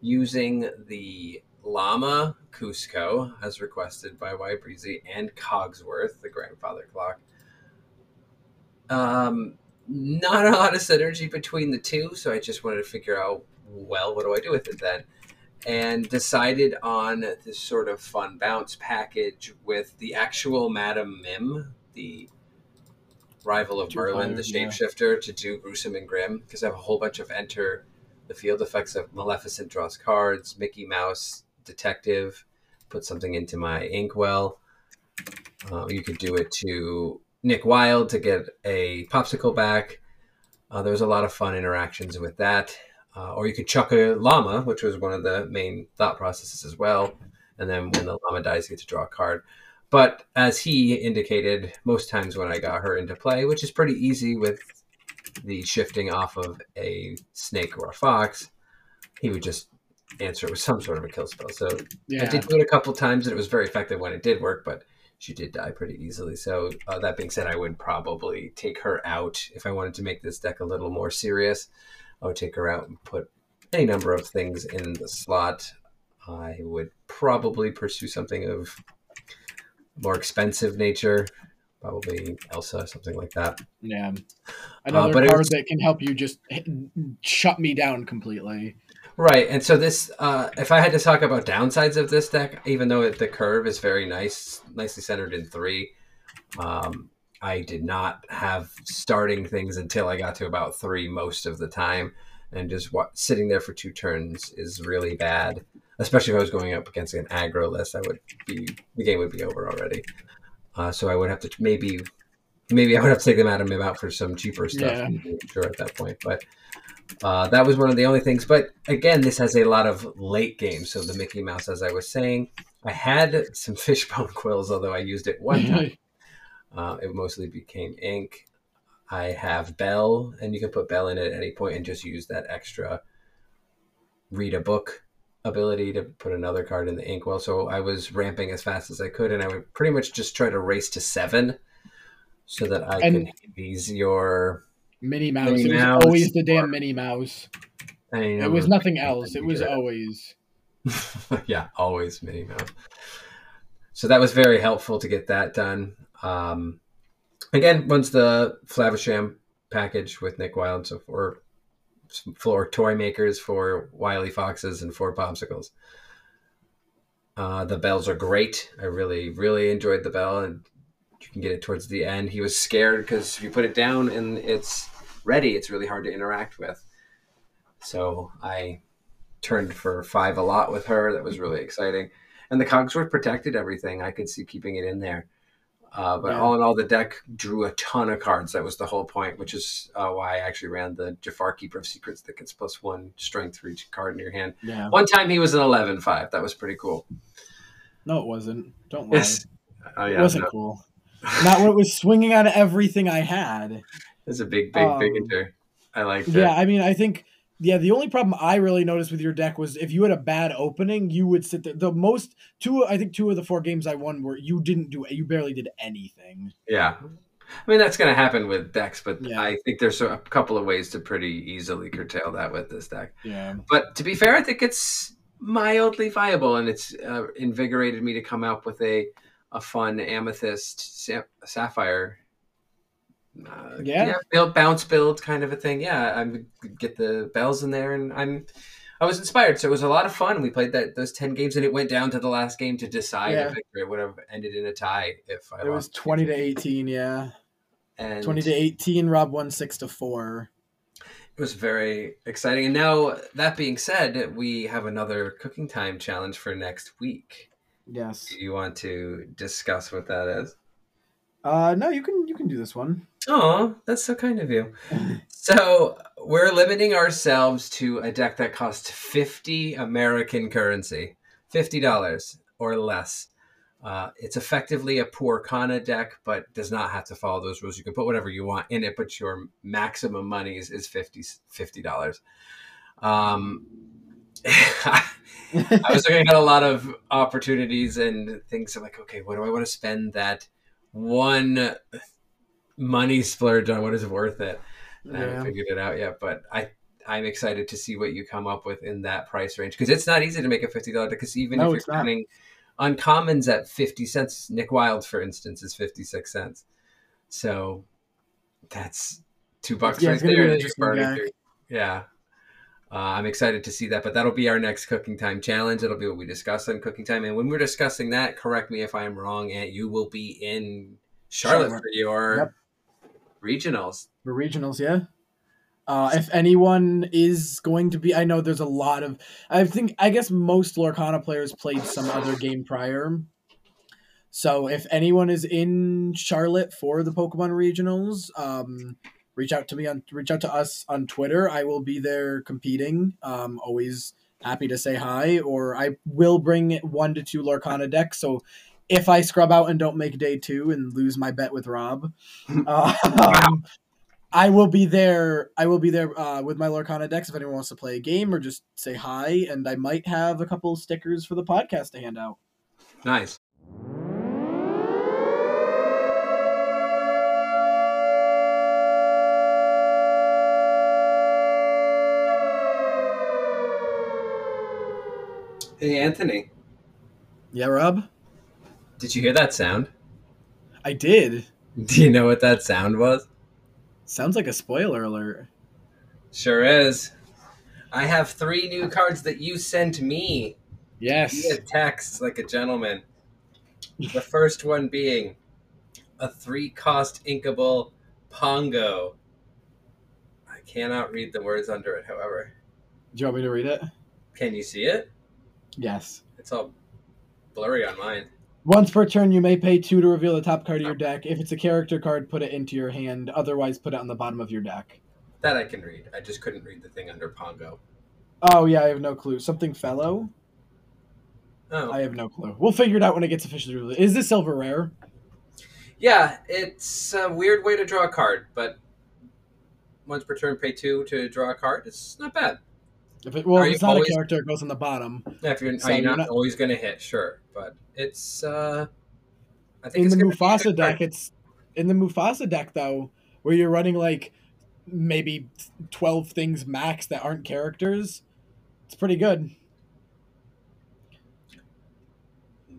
using the llama Kuzco as requested by Y Breezy and Cogsworth, the grandfather clock. Um, not a lot of synergy between the two, so I just wanted to figure out well, what do I do with it then? And decided on this sort of fun bounce package with the actual Madam Mim, the rival of Merlin, the fire, yeah. shapeshifter, to do gruesome and grim because I have a whole bunch of enter the field effects of Maleficent draws cards, Mickey Mouse detective, put something into my inkwell. Uh, you could do it to Nick Wilde to get a popsicle back. Uh, there was a lot of fun interactions with that. Uh, or you could chuck a llama, which was one of the main thought processes as well. And then when the llama dies, you get to draw a card. But as he indicated, most times when I got her into play, which is pretty easy with the shifting off of a snake or a fox, he would just answer it with some sort of a kill spell. So yeah. I did do it a couple times, and it was very effective when it did work, but she did die pretty easily. So uh, that being said, I would probably take her out if I wanted to make this deck a little more serious. I would take her out and put any number of things in the slot. I would probably pursue something of more expensive nature, probably Elsa, something like that. yeah. Another Uh, but card was- that can help you just shut me down completely. Right, and so this, uh, if I had to talk about downsides of this deck, even though it, the curve is very nice, nicely centered in three, um, I did not have starting things until I got to about three most of the time, and just what, sitting there for two turns is really bad. Especially if I was going up against an aggro list, I would be the game would be over already. Uh, so I would have to maybe, maybe I would have to take them out of him out for some cheaper stuff. Yeah. Sure, at that point, but uh, that was one of the only things. But again, this has a lot of late games. So the Mickey Mouse, as I was saying, I had some fishbone quills, although I used it one time. Uh, it mostly became ink. I have Belle, and you can put Belle in at any point and just use that extra read a book ability to put another card in the inkwell. So I was ramping as fast as I could, and I would pretty much just try to race to seven so that I And- could ease your. Minnie Mouse. Minnie it was Mouse always the damn Minnie Mouse. It was nothing else. It was always. yeah, always Minnie Mouse. So that was very helpful to get that done. Um, again, once the Flaversham package with Nick Wilde, so for for toy makers, for Wily Foxes, and for popsicles. Uh, the belles are great. I really, really enjoyed the belle, and you can get it towards the end. He was scared because if you put it down and it's ready, it's really hard to interact with. So I turned for five a lot with her. That was really exciting. And the Cogsworth protected everything. I could see keeping it in there. Uh, but Yeah. all in all, the deck drew a ton of cards. That was the whole point, which is uh, why I actually ran the Jafar Keeper of Secrets that gets plus one strength for each card in your hand. Yeah. One time he was an 11 5. That was pretty cool. No, it wasn't. Don't lie. Yes. Oh, it wasn't no. cool. Not when it was swinging on everything I had. It's a big, big, big Um, enter. I like that. Yeah, I mean, I think yeah, the only problem I really noticed with your deck was if you had a bad opening, you would sit there. The most two, I think, two of the four games I won were you didn't do, you barely did anything. Yeah. I mean, that's going to happen with decks, but Yeah. I think there's a couple of ways to pretty easily curtail that with this deck. Yeah, But to be fair, I think it's mildly viable, and it's uh, invigorated me to come up with a a fun amethyst sa- sapphire. Uh, Yeah. build bounce build kind of a thing. Yeah, I'm get the belles in there, and I'm I was inspired. So it was a lot of fun. We played that those ten games, and it went down to the last game to decide Yeah. if it, it would have ended in a tie if I it was twenty to eighteen. Yeah, and twenty to eighteen. Rob won six to four. It was very exciting. And now, that being said, we have another cooking time challenge for next week. Yes. Do you want to discuss what that is? Uh, no, you can you can do this one. Oh, that's so kind of you. So, we're limiting ourselves to a deck that costs 50 American currency, $50 or less. Uh, it's effectively a poor Kana deck, but does not have to follow those rules. You can put whatever you want in it, but your maximum money is, is 50 $50. Um, I was looking at a lot of opportunities and things. I'm like, okay, what do I want to spend that one money splurge on? What is worth it? I haven't figured it out yet, but I I'm excited to see what you come up with in that price range because it's not easy to make a fifty dollar because even No, if you're counting uncommons at fifty cents, Nick Wilde for instance is fifty six cents, so that's two bucks Yeah, right it's gonna be there. an that burning through. Yeah. Uh, I'm excited to see that, but that'll be our next cooking time challenge. It'll be what we discuss on cooking time. And when we're discussing that, correct me if I'm wrong, and you will be in Charlotte, Charlotte. for your Yep. Regionals. For regionals, yeah. Uh, if anyone is going to be, I know there's a lot of. I think I guess most Lorcana players played some other game prior. So if anyone is in Charlotte for the Pokemon regionals, um, reach out to me on reach out to us on Twitter. I will be there competing. Um, always happy to say hi, or I will bring one to two Lorcana decks. So if I scrub out and don't make day two and lose my bet with Rob, um, I will be there. I will be there uh, with my Lorcana decks if anyone wants to play a game or just say hi. And I might have a couple stickers for the podcast to hand out. Nice. Hey, Anthony. Yeah, Rob. Did you hear that sound? I did. Do you know what that sound was? Sounds like a spoiler alert. Sure is. I have three new cards that you sent me Yes. via text like a gentleman. The first one being a three cost inkable Pongo. I cannot read the words under it, however. Do you want me to read it? Can you see it? Yes. It's all blurry on mine. Once per turn, you may pay two to reveal the top card of your deck. If it's a character card, put it into your hand. Otherwise, put it on the bottom of your deck. That I can read. I just couldn't read the thing under Pongo. Oh yeah, I have no clue. Something fellow? Oh. I have no clue. We'll figure it out when it gets officially released. Is this silver rare? Yeah, it's a weird way to draw a card, but once per turn, pay two to draw a card. It's not bad. If it, well, if it's not always- a character, it goes on the bottom. Yeah, if you're, So are you not, not- always going to hit? Sure, but it's. uh I think In it's the gonna be a Mufasa deck, it's in the Mufasa deck though, where you're running like maybe twelve things max that aren't characters. It's pretty good.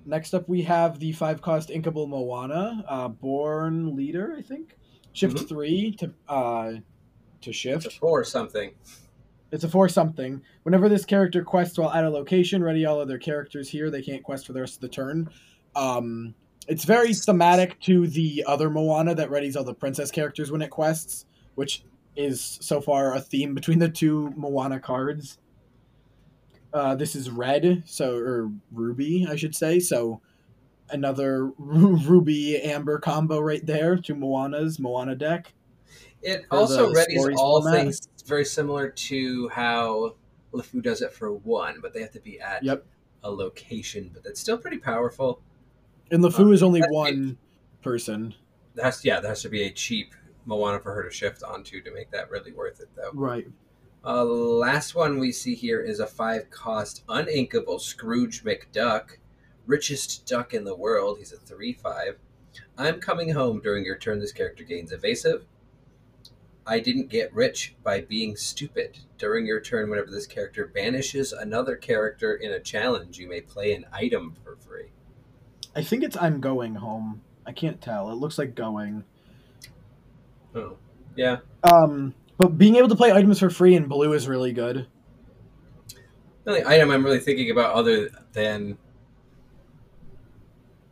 Next up, we have the five cost inkable Moana, uh, born leader, I think. Shift Mhm. three to uh, to shift. four something. It's a four something. Whenever this character quests while at a location, ready all other characters here. They can't quest for the rest of the turn. Um, it's very thematic to the other Moana that readies all the princess characters when it quests, which is so far a theme between the two Moana cards. Uh, this is red, so or ruby, I should say. So another ruby amber combo right there. Two Moanas, Moana deck. It also readies all format. things very similar to how LeFou does it for one, but they have to be at Yep. a location. But that's still pretty powerful. And LeFou is only one person. There has, yeah, there has to be a cheap Moana for her to shift onto to make that really worth it, though. Right. Uh, last one we see here is a five cost uninkable Scrooge McDuck, richest duck in the world. He's a three five. I'm coming home during your turn. This character gains evasive. I didn't get rich by being stupid. During your turn, whenever this character banishes another character in a challenge, you may play an item for free. I think it's I'm going home. I can't tell. It looks like going. Oh, yeah. Um, but being able to play items for free in blue is really good. The only item I'm really thinking about other than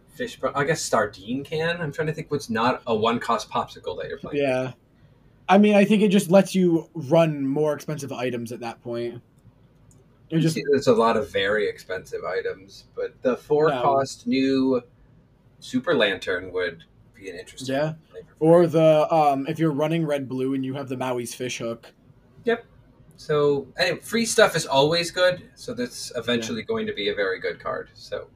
fish, I guess Sardine can. I'm trying to think what's not a one cost popsicle that you're playing. Yeah. I mean, I think it just lets you run more expensive items at that point. It just there's a lot of very expensive items, but the four No. cost new Super Lantern would be an interesting Yeah. or the um if you're running red blue and you have the Maui's fish hook. Yep. So anyway, free stuff is always good. So that's eventually going to be a very good card. So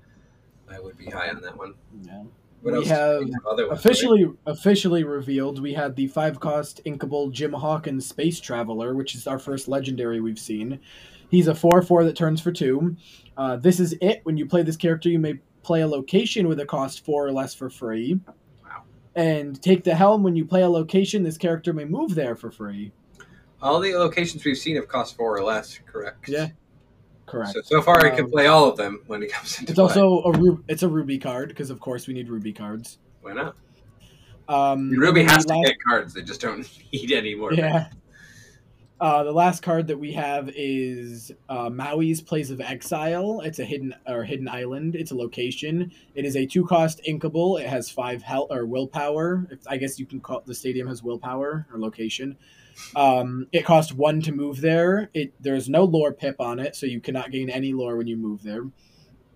I would be high on that one. Yeah. What We else? have other ones, Officially officially revealed, we had the five cost inkable Jim Hawkins Space Traveler, which is our first legendary we've seen. He's a 4 4 that turns for two. Uh, this is it. When you play this character, you may play a location with a cost four or less for free. Wow. And take the helm. When you play a location, this character may move there for free. All the locations we've seen have cost four or less, correct? Yeah. Correct. So so far, I can Um, play all of them when it comes into It's play. also a Ru- it's a Ruby card because of course we need Ruby cards. why not? Um, Ruby has to last- get cards; they just don't need any more. Yeah. Uh, the last card that we have is uh, Maui's Place of Exile. It's a hidden or hidden island. It's a location. It is a two cost inkable. It has five health or willpower. If, I guess you can call the stadium has willpower or location. Um, it costs one to move there. It there's no lore pip on it, so you cannot gain any lore when you move there.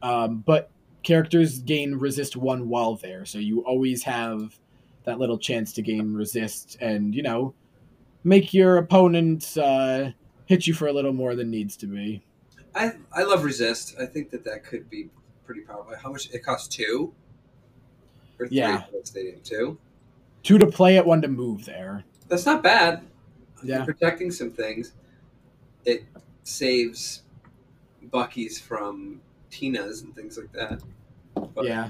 Um, but characters gain resist one while there, so you always have that little chance to gain resist, and you know make your opponent uh, hit you for a little more than needs to be. I I love resist. I think that that could be pretty powerful. How much it costs two? Or three Yeah. stadium two. Two to play it, one to move there. That's not bad. Yeah. Protecting some things. It saves Bucky's from Tina's and things like that. But Yeah,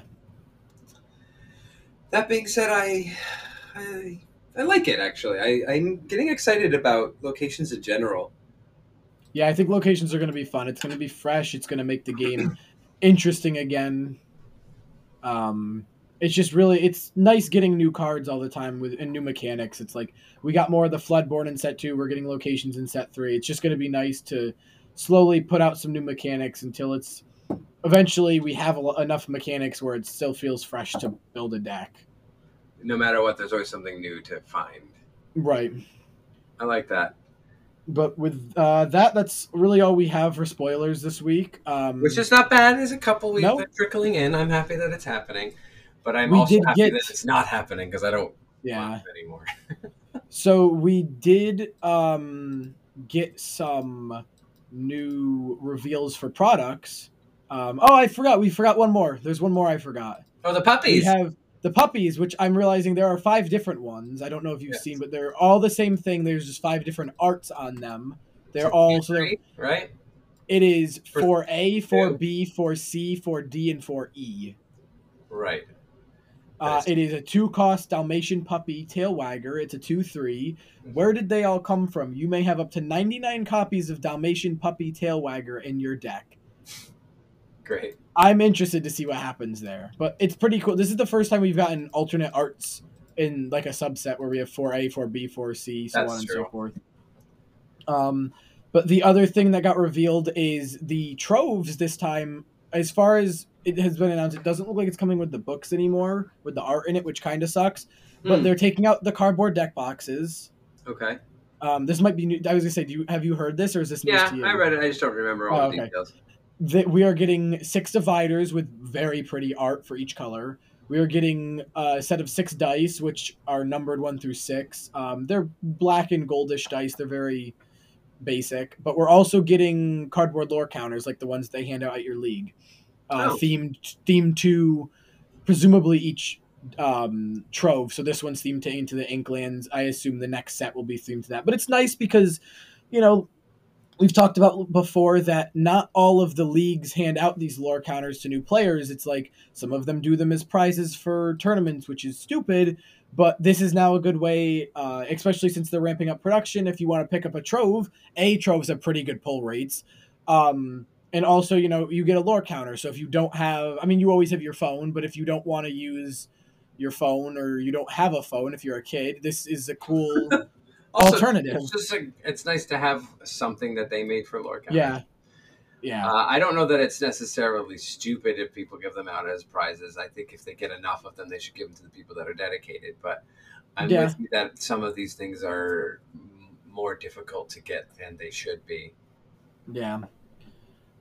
That being said, I, I I like it actually. I, I'm getting excited about locations in general. yeah. I think locations are going to be fun. It's going to be fresh. It's going to make the game interesting again. Um, it's just really it's nice getting new cards all the time with and new mechanics. It's like we got more of the Floodborn in set two. We're getting locations in set three. It's just going to be nice to slowly put out some new mechanics until it's eventually we have a, enough mechanics where it still feels fresh to build a deck. No matter what, there's always something new to find. Right. I like that. But with uh, that, that's really all we have for spoilers this week. Um, Which is not bad. There's a couple we've No. been trickling in. I'm happy that it's happening. But I'm We also happy get- that it's not happening because I don't yeah. want it anymore. So we did um, get some new reveals for products. Um, oh, I forgot. We forgot one more. There's one more I forgot. Oh, the puppies. We have the puppies, which I'm realizing there are five different ones. I don't know if you've Yes. seen, but they're all the same thing. There's just five different arts on them. They're all so they're, Three, right? it is for A, for. B, for C, for D, and for E. Right. Uh, it is a two cost Dalmatian puppy tail wagger. It's a 2 3. Mm-hmm. Where did they all come from? You may have up to 99 copies of Dalmatian puppy tail wagger in your deck. Great. I'm interested to see what happens there. But it's pretty cool. This is the first time we've gotten alternate arts in like a subset where we have 4A, 4B, 4C, so That's on and true. so forth. Um, but the other thing that got revealed is the troves this time. As far as it has been announced, it doesn't look like it's coming with the books anymore, with the art in it, which kind of sucks. But Hmm. they're taking out the cardboard deck boxes. Okay. Um, this might be new. I was gonna say, do you have you heard this or is this Yeah, to you? I read it. I just don't remember all Oh, the okay. details. that we are getting six dividers with very pretty art for each color. We are getting a set of six dice, which are numbered one through six. Um, they're black and goldish dice. They're very basic, but we're also getting cardboard lore counters like the ones they hand out at your league, uh, Oh. themed themed to presumably each um, trove. So this one's themed to Into the Inklands. I assume the next set will be themed to that. But it's nice because, you know, we've talked about before that not all of the leagues hand out these lore counters to new players. It's like some of them do them as prizes for tournaments, which is stupid. But this is now a good way, uh, especially since they're ramping up production. If you want to pick up a trove, a troves have pretty good pull rates. Um, and also, you know, you get a lore counter. So if you don't have, I mean, you always have your phone, but if you don't want to use your phone or you don't have a phone, if you're a kid, this is a cool Also, alternative. It's just a, it's nice to have something that they made for lore counters. Yeah. Yeah. Uh, I don't know that it's necessarily stupid if people give them out as prizes. I think if they get enough of them, they should give them to the people that are dedicated. But I'm Yeah. with you that some of these things are more difficult to get than they should be. Yeah.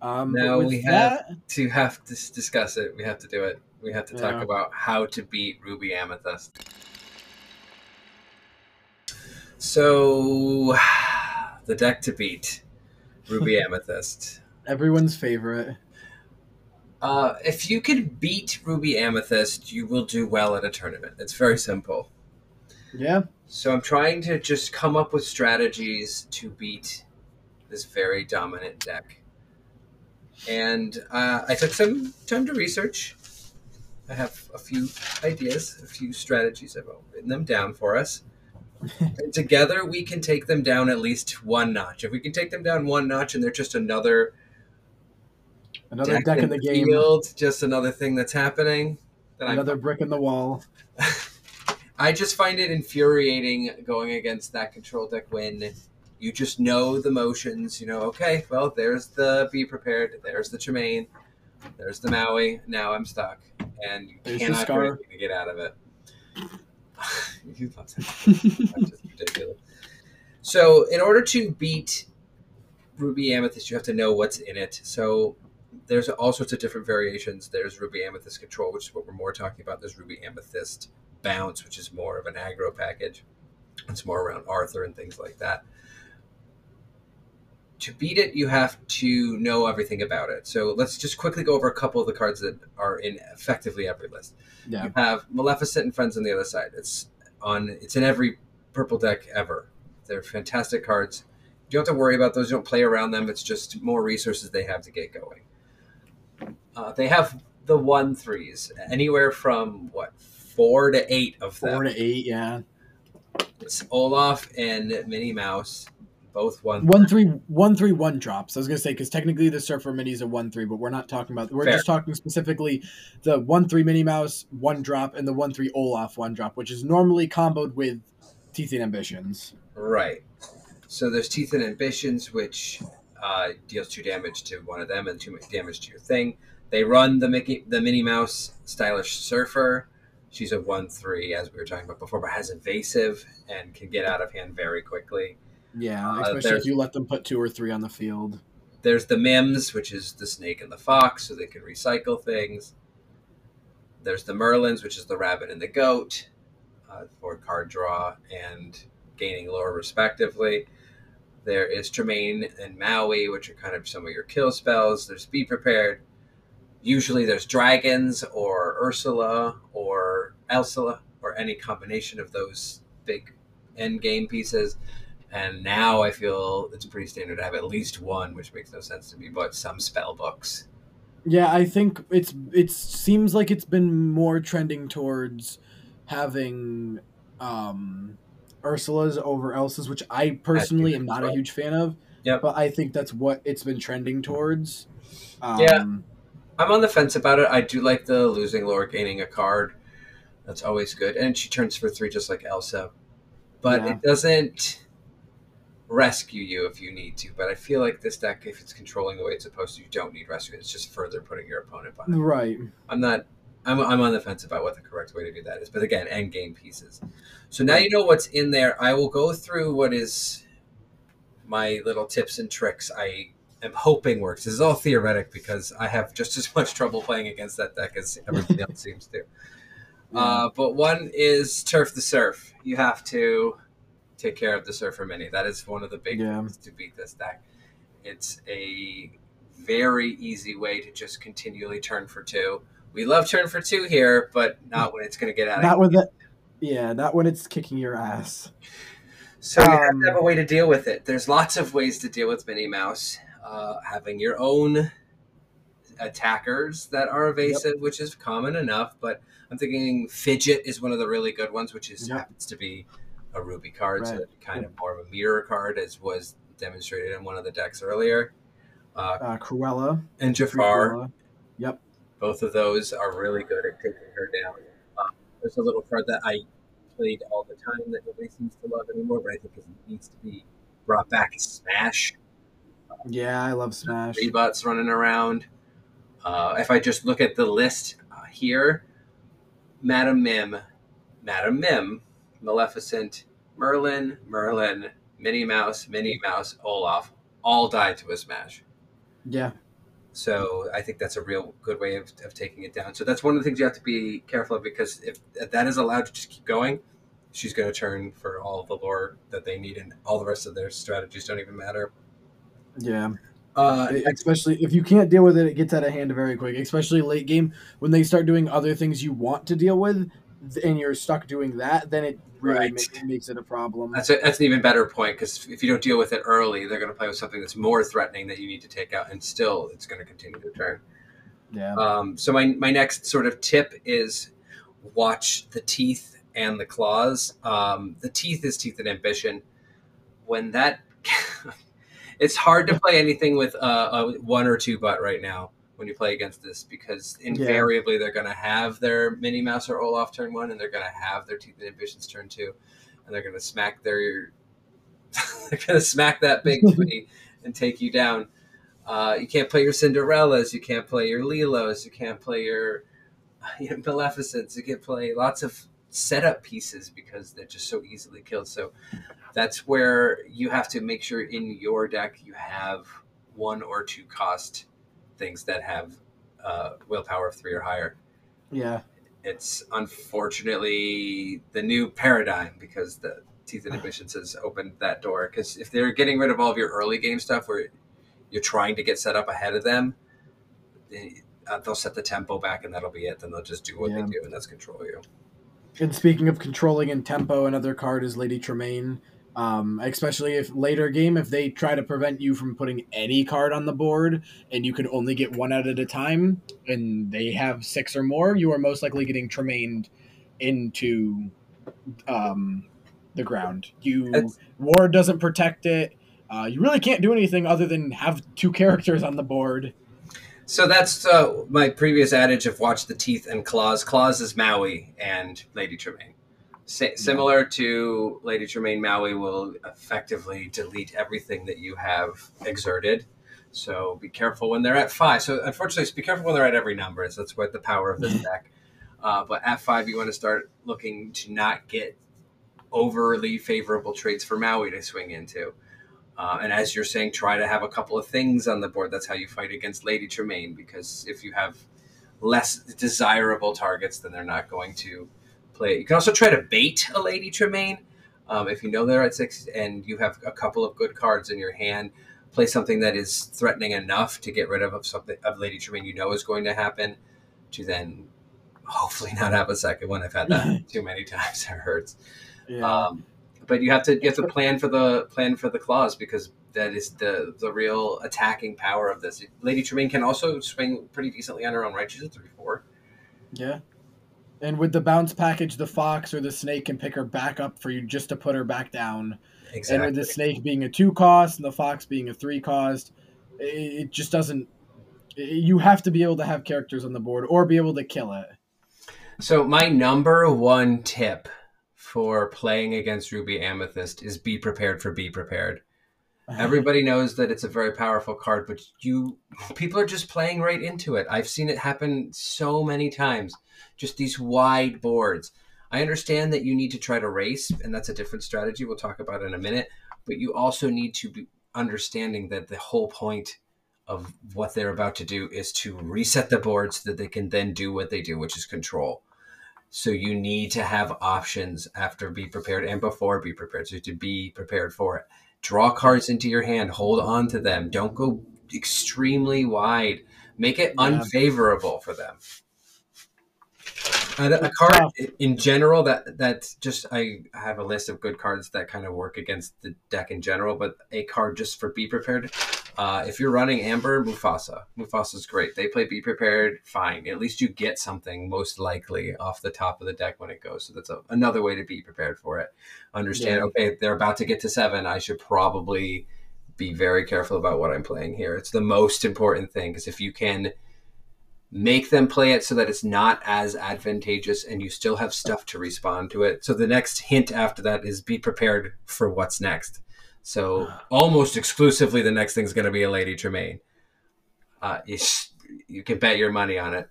Um, with we have- To have to discuss it, we have to do it. We have to talk Yeah. about how to beat Ruby Amethyst. So, the deck to beat Ruby Amethyst. everyone's favorite. Uh, if you can beat Ruby Amethyst, you will do well at a tournament. It's very simple. Yeah. So I'm trying to just come up with strategies to beat this very dominant deck. And uh, I took some time to research. I have a few ideas, a few strategies. I've written them down for us. and together we can take them down at least one notch. If we can take them down one notch and they're just another Another deck, in the game. field, just another thing that's happening. Then I'm Another brick in the wall. I just find it infuriating going against that control deck when you just know the motions. You know, okay, well, there's the be prepared, there's the Tremaine, there's the Maui. Now I'm stuck, and you There's cannot do Scar. anything to get out of it. you love that. That's just ridiculous. So, in order to beat Ruby Amethyst, you have to know what's in it. So, there's all sorts of different variations. There's Ruby Amethyst Control, which is what we're more talking about. There's Ruby Amethyst Bounce, which is more of an aggro package. It's more around Arthur and things like that. To beat it, you have to know everything about it. So let's just quickly go over a couple of the cards that are in effectively every list. Yeah. You have Maleficent and Friends on the other side. It's on. It's in every purple deck ever. They're fantastic cards. You don't have to worry about those. You don't play around them. It's just more resources they have to get going. Uh, they have the one threes, anywhere from what four to eight of them. Four to eight, yeah. It's Olaf and Minnie Mouse, both one. One three one three one drops. I was gonna say because technically the Surfer Minnie is a one three, but we're not talking about. We're Fair. just talking specifically the one three Minnie Mouse one drop and the one three Olaf one drop, which is normally comboed with Teeth and Ambitions. Right. So there's Teeth and Ambitions, which uh, deals two damage to one of them and two damage to your thing. They run the Mickey, the Minnie Mouse Stylish Surfer. She's a one three, as we were talking about before, but has evasive and can get out of hand very quickly. Yeah, Uh, especially there's- if you let them put two or three on the field. There's the Mims, which is the snake and the fox, so they can recycle things. There's the Merlins, which is the rabbit and the goat, uh, for card draw and gaining lore respectively. There is Tremaine and Maui, which are kind of some of your kill spells. There's Be Prepared. Usually there's dragons or Ursula or Elsula or any combination of those big end game pieces. And now I feel it's pretty standard to have at least one, which makes no sense to me, but some spell books. Yeah, I think it's it seems like it's been more trending towards having um Ursula's over Elsa's, which I personally am not a huge fan of. Yep. But I think that's what it's been trending towards. Um, Yeah. I'm on the fence about it. I do like the losing lore gaining a card. That's always good. And she turns for three just like Elsa. But Yeah. it doesn't rescue you if you need to. But I feel like this deck, if it's controlling the way it's supposed to, you don't need rescue. It's just further putting your opponent behind. Right. I'm not. I'm, I'm on the fence about what the correct way to do that is. But again, end game pieces. So now you know what's in there. I will go through what is my little tips and tricks. I am hoping works. This is all theoretic because I have just as much trouble playing against that deck as everybody else seems to. Uh, but one is Turf the Surf. You have to take care of the Surfer Minnie. That is one of the big Yeah. things to beat this deck. It's a very easy way to just continually turn for two. We love turn for two here, but not when it's going to get out of Not with it. Yeah, not when it's kicking your ass. So you have Um, to have a way to deal with it. There's lots of ways to deal with Minnie Mouse. Uh, having your own attackers that are evasive, which is common enough, but I'm thinking Fidget is one of the really good ones, which is Yep. happens to be a ruby card, so Right. it's kind of more of a mirror card, as was demonstrated in one of the decks earlier. Uh, Uh, Cruella. and Jafar, Cruella. Yep. both of those are really good at taking her down. Um, there's a little card that I played all the time that nobody seems to love anymore, but I think it needs to be brought back. Smash. Yeah, I love Smash. Rebuts running around. Uh, if I just look at the list uh, here, Madam Mim, Madam Mim, Maleficent, Merlin, Merlin, Minnie Mouse, Minnie Mouse, Olaf, all died to a smash. Yeah. So I think that's a real good way of, of taking it down. So that's one of the things you have to be careful of because if that is allowed to just keep going, she's going to turn for all the lore that they need, and all the rest of their strategies don't even matter. Yeah. Uh, especially if you can't deal with it, it gets out of hand very quick. Especially late game when they start doing other things you want to deal with, and you're stuck doing that, then it really Right. makes, makes it a problem. That's, a, that's an even better point because if you don't deal with it early, they're going to play with something that's more threatening that you need to take out, and still it's going to continue to turn. yeah. Um, so my my next sort of tip is watch the teeth and the claws. Um, the teeth is teeth and ambition. When that, it's hard to play anything with uh, a one or two butt right now when you play against this because invariably they're going to have their Minnie Mouse or Olaf turn one, and they're going to have their teeth and ambitions turn two, and they're going to smack their they're going to smack that big booty and take you down. Uh, you can't play your Cinderellas. You can't play your Lilos. You can't play your, your Maleficents. You can play lots of setup pieces because they're just so easily killed. So that's where you have to make sure in your deck you have one or two cost things that have uh, willpower of three or higher. yeah. It's unfortunately the new paradigm because the Teeth and Ambitions has opened that door. Because if they're getting rid of all of your early game stuff where you're trying to get set up ahead of them, they, uh, they'll set the tempo back and that'll be it. Then they'll just do what Yeah. they do and that's control you. And speaking of controlling and tempo, another card is Lady Tremaine. Um, especially if later game, if they try to prevent you from putting any card on the board and you can only get one out at a time, and they have six or more, you are most likely getting Tremained into um, the ground. You That's- Ward doesn't protect it. uh, you really can't do anything other than have two characters on the board. So that's uh, my previous adage of watch the teeth and claws. Claws is Maui and Lady Tremaine. Similar to Lady Tremaine, Maui will effectively delete everything that you have exerted. So be careful when they're at five. So unfortunately, be careful when they're at every number. So that's what the power of this deck. Uh, but at five, you want to start looking to not get overly favorable traits for Maui to swing into. Uh, and as you're saying, try to have a couple of things on the board. That's how you fight against Lady Tremaine, because if you have less desirable targets, then they're not going to play. You can also try to bait a Lady Tremaine. Um, if you know they're at six and you have a couple of good cards in your hand, play something that is threatening enough to get rid of something of Lady Tremaine you know is going to happen, to then hopefully not have a second one. I've had that too many times. It hurts. Yeah. Um, but you have to you have to plan for the plan for the claws because that is the the real attacking power of this. Lady Tremaine can also swing pretty decently on her own right. She's a three four. yeah. And with the bounce package, the fox or the snake can pick her back up for you just to put her back down. Exactly. And with the snake being a two cost and the fox being a three cost, it, it just doesn't. You have to be able to have characters on the board or be able to kill it. So my number one tip for playing against Ruby Amethyst is be prepared for be prepared. Everybody knows that it's a very powerful card, but you people are just playing right into it. I've seen it happen so many times. Just these wide boards. I understand that you need to try to race, and that's a different strategy we'll talk about in a minute. But you also need to be understanding that the whole point of what they're about to do is to reset the board so that they can then do what they do, which is control. So you need to have options after be prepared and before be prepared. So to be prepared for it. Draw cards into your hand, hold on to them. Don't go extremely wide. Make it Yeah. unfavorable for them. And a card in general that that's just I have a list of good cards that kind of work against the deck in general, but a card just for be prepared. Uh, if you're running Amber, Mufasa. Mufasa's great. They play Be Prepared, fine. At least you get something most likely off the top of the deck when it goes. So that's a, another way to be prepared for it. Understand, Yeah. okay, they're about to get to seven. I should probably be very careful about what I'm playing here. It's the most important thing because if you can make them play it so that it's not as advantageous and you still have stuff to respond to it. So the next hint after that is be prepared for what's next. So almost exclusively, the next thing's going to be a Lady Tremaine. Uh, you, you can bet your money on it.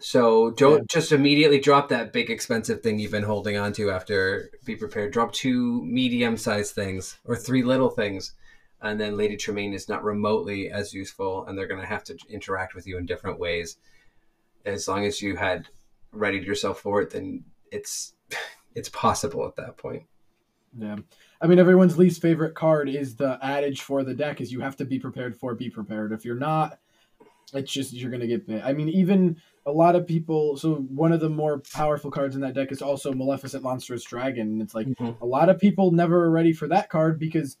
So don't Yeah. just immediately drop that big expensive thing you've been holding on to after be prepared. Drop two medium sized things or three little things. And then Lady Tremaine is not remotely as useful, and they're going to have to interact with you in different ways. As long as you had readied yourself for it, then it's it's possible at that point. Yeah. I mean, everyone's least favorite card is the adage for the deck is you have to be prepared for be prepared. If you're not, it's just you're gonna get bit. I mean, even a lot of people. So one of the more powerful cards in that deck is also Maleficent Monstrous Dragon. It's like Mhm. a lot of people never are ready for that card because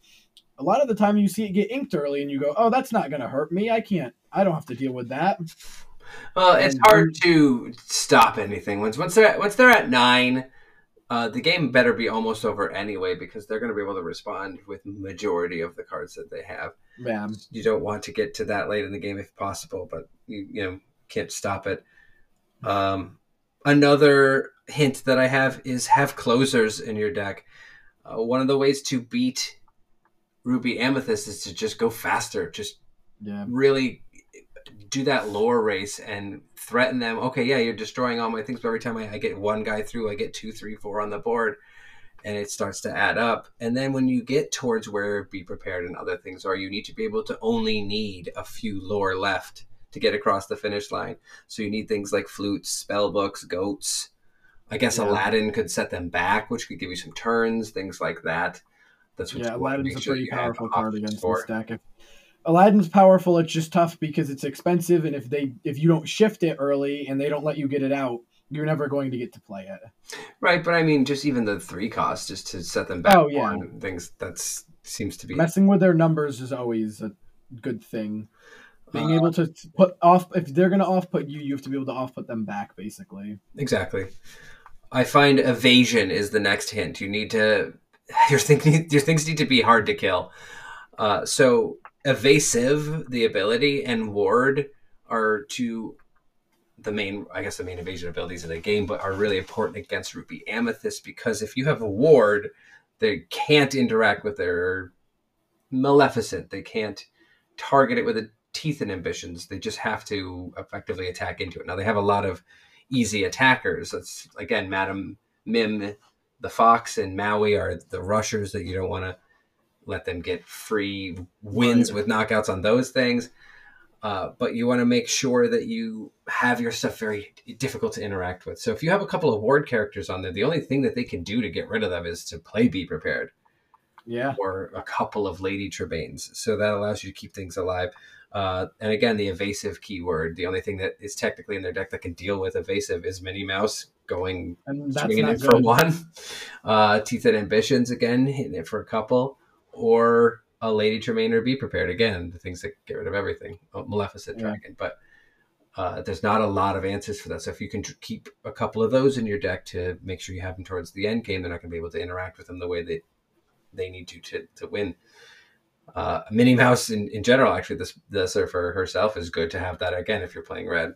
a lot of the time you see it get inked early and you go, oh, that's not gonna hurt me. I can't. I don't have to deal with that. Well, it's And hard to stop anything once once they're at, once they're at nine. Uh, the game better be almost over anyway because they're going to be able to respond with majority of the cards that they have. Yeah. You don't want to get to that late in the game if possible, but you you know can't stop it. Um, another hint that I have is have closers in your deck. Uh, one of the ways to beat Ruby Amethyst is to just go faster. Just Yeah. really do that lore race and threaten them. Okay, yeah, you're destroying all my things, but every time I, I get one guy through, I get two, three, four on the board, and it starts to add up. And then when you get towards where be prepared and other things are, you need to be able to only need a few lore left to get across the finish line. So you need things like flutes, spell books, goats. I guess Yeah. Aladdin could set them back, which could give you some turns, things like that. That's what Yeah, you want to Aladdin's a sure pretty powerful card against this deck. If Aladdin's powerful, it's just tough because it's expensive, and if they if you don't shift it early and they don't let you get it out, you're never going to get to play it. Right, but I mean, just even the three costs, just to set them back Oh, yeah. on things, that seems to be Messing with their numbers is always a good thing. Being Uh, able to put off if they're going to off put you, you have to be able to off put them back, basically. exactly. I find evasion is the next hint. You need to your thing your things need to be hard to kill. Uh, so evasive, the ability, and ward are two the main, I guess, the main evasion abilities of the game, but are really important against Ruby Amethyst because if you have a ward, they can't interact with their Maleficent. They can't target it with a teeth and ambitions. They just have to effectively attack into it. Now they have a lot of easy attackers. That's again, Madam Mim, the Fox, and Maui are the rushers that you don't want to let them get free wins with knockouts on those things. Uh, but you want to make sure that you have your stuff very difficult to interact with. So if you have a couple of ward characters on there, the only thing that they can do to get rid of them is to play Be Prepared. Yeah. Or a couple of Lady Tremaines. So that allows you to keep things alive. Uh, and again, the evasive keyword. The only thing that is technically in their deck that can deal with evasive is Minnie Mouse going it good. for one. Uh, Teeth and Ambitions again, hitting it for a couple. Or a Lady Tremaine or Be Prepared. Again, the things that get rid of everything. Oh, Maleficent yeah. Dragon. But uh, there's not a lot of answers for that. So if you can tr- keep a couple of those in your deck to make sure you have them towards the end game, they're not going to be able to interact with them the way that they need to to, to win. Uh, Minnie Mouse in, in general, actually, this the surfer herself is good to have that again if you're playing red.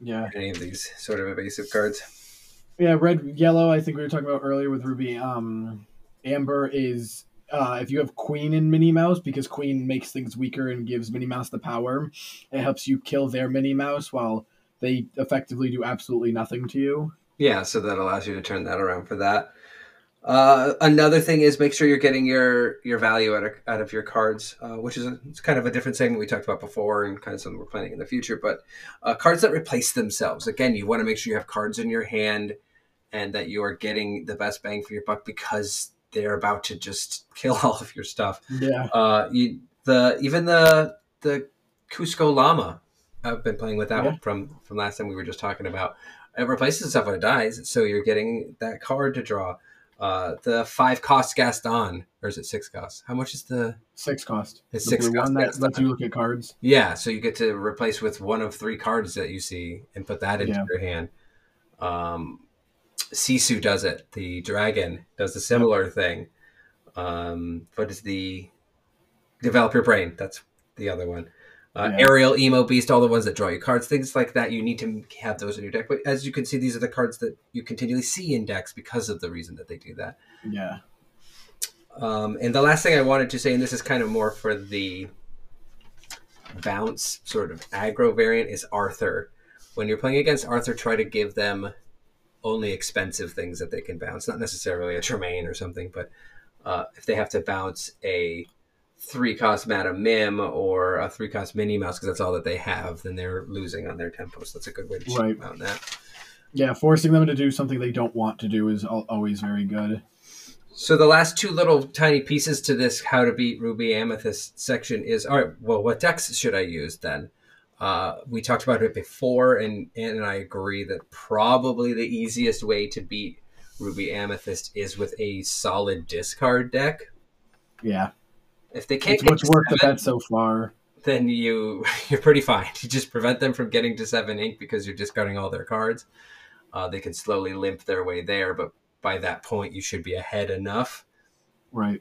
Yeah. Any of these sort of evasive cards. Yeah, red, yellow. I think we were talking about earlier with Ruby. Um, Amber is uh, if you have Queen in Minnie Mouse, because Queen makes things weaker and gives Minnie Mouse the power, it helps you kill their Minnie Mouse while they effectively do absolutely nothing to you. Yeah, so that allows you to turn that around for that. Uh, another thing is make sure you're getting your your value out of, out of your cards, uh, which is a, it's kind of a different segment we talked about before and kind of something we're planning in the future. But uh, cards that replace themselves. Again, you want to make sure you have cards in your hand and that you are getting the best bang for your buck because they're about to just kill all of your stuff. Yeah. Uh, you, the even the the Kuzco Llama. I've been playing with that yeah. one from from last time we were just talking about. It replaces stuff when it dies, so you're getting that card to draw. Uh, the five cost Gaston, or is it six cost? How much is the six cost? It's six cost. One that lets you look at cards. Yeah, so you get to replace with one of three cards that you see and put that into yeah. your hand. Um, Sisu does it. The dragon does a similar thing. Um, what is the develop your brain? That's the other one. Uh, yeah. Ariel, Emo Beast, all the ones that draw you cards, things like that. You need to have those in your deck. But as you can see, these are the cards that you continually see in decks because of the reason that they do that. Yeah. Um, and the last thing I wanted to say, and this is kind of more for the bounce sort of aggro variant, is Arthur. When you're playing against Arthur, try to give them only expensive things that they can bounce, not necessarily a Tremaine or something, but uh, if they have to bounce a three cost Madam Mim or a three cost Minnie Mouse because that's all that they have, then they're losing on their tempo. So that's a good way to right. out that. Yeah, forcing them to do something they don't want to do is always very good. So the last two little tiny pieces to this how to beat Ruby Amethyst section is all right. Well, what decks should I use then? Uh, we talked about it before, and Ann and I agree that probably the easiest way to beat Ruby Amethyst is with a solid discard deck. Yeah. If they can't it's what's worked the best so far, then you you're pretty fine. You just prevent them from getting to seven ink because you're discarding all their cards. Uh, they can slowly limp their way there, but by that point, you should be ahead enough. Right.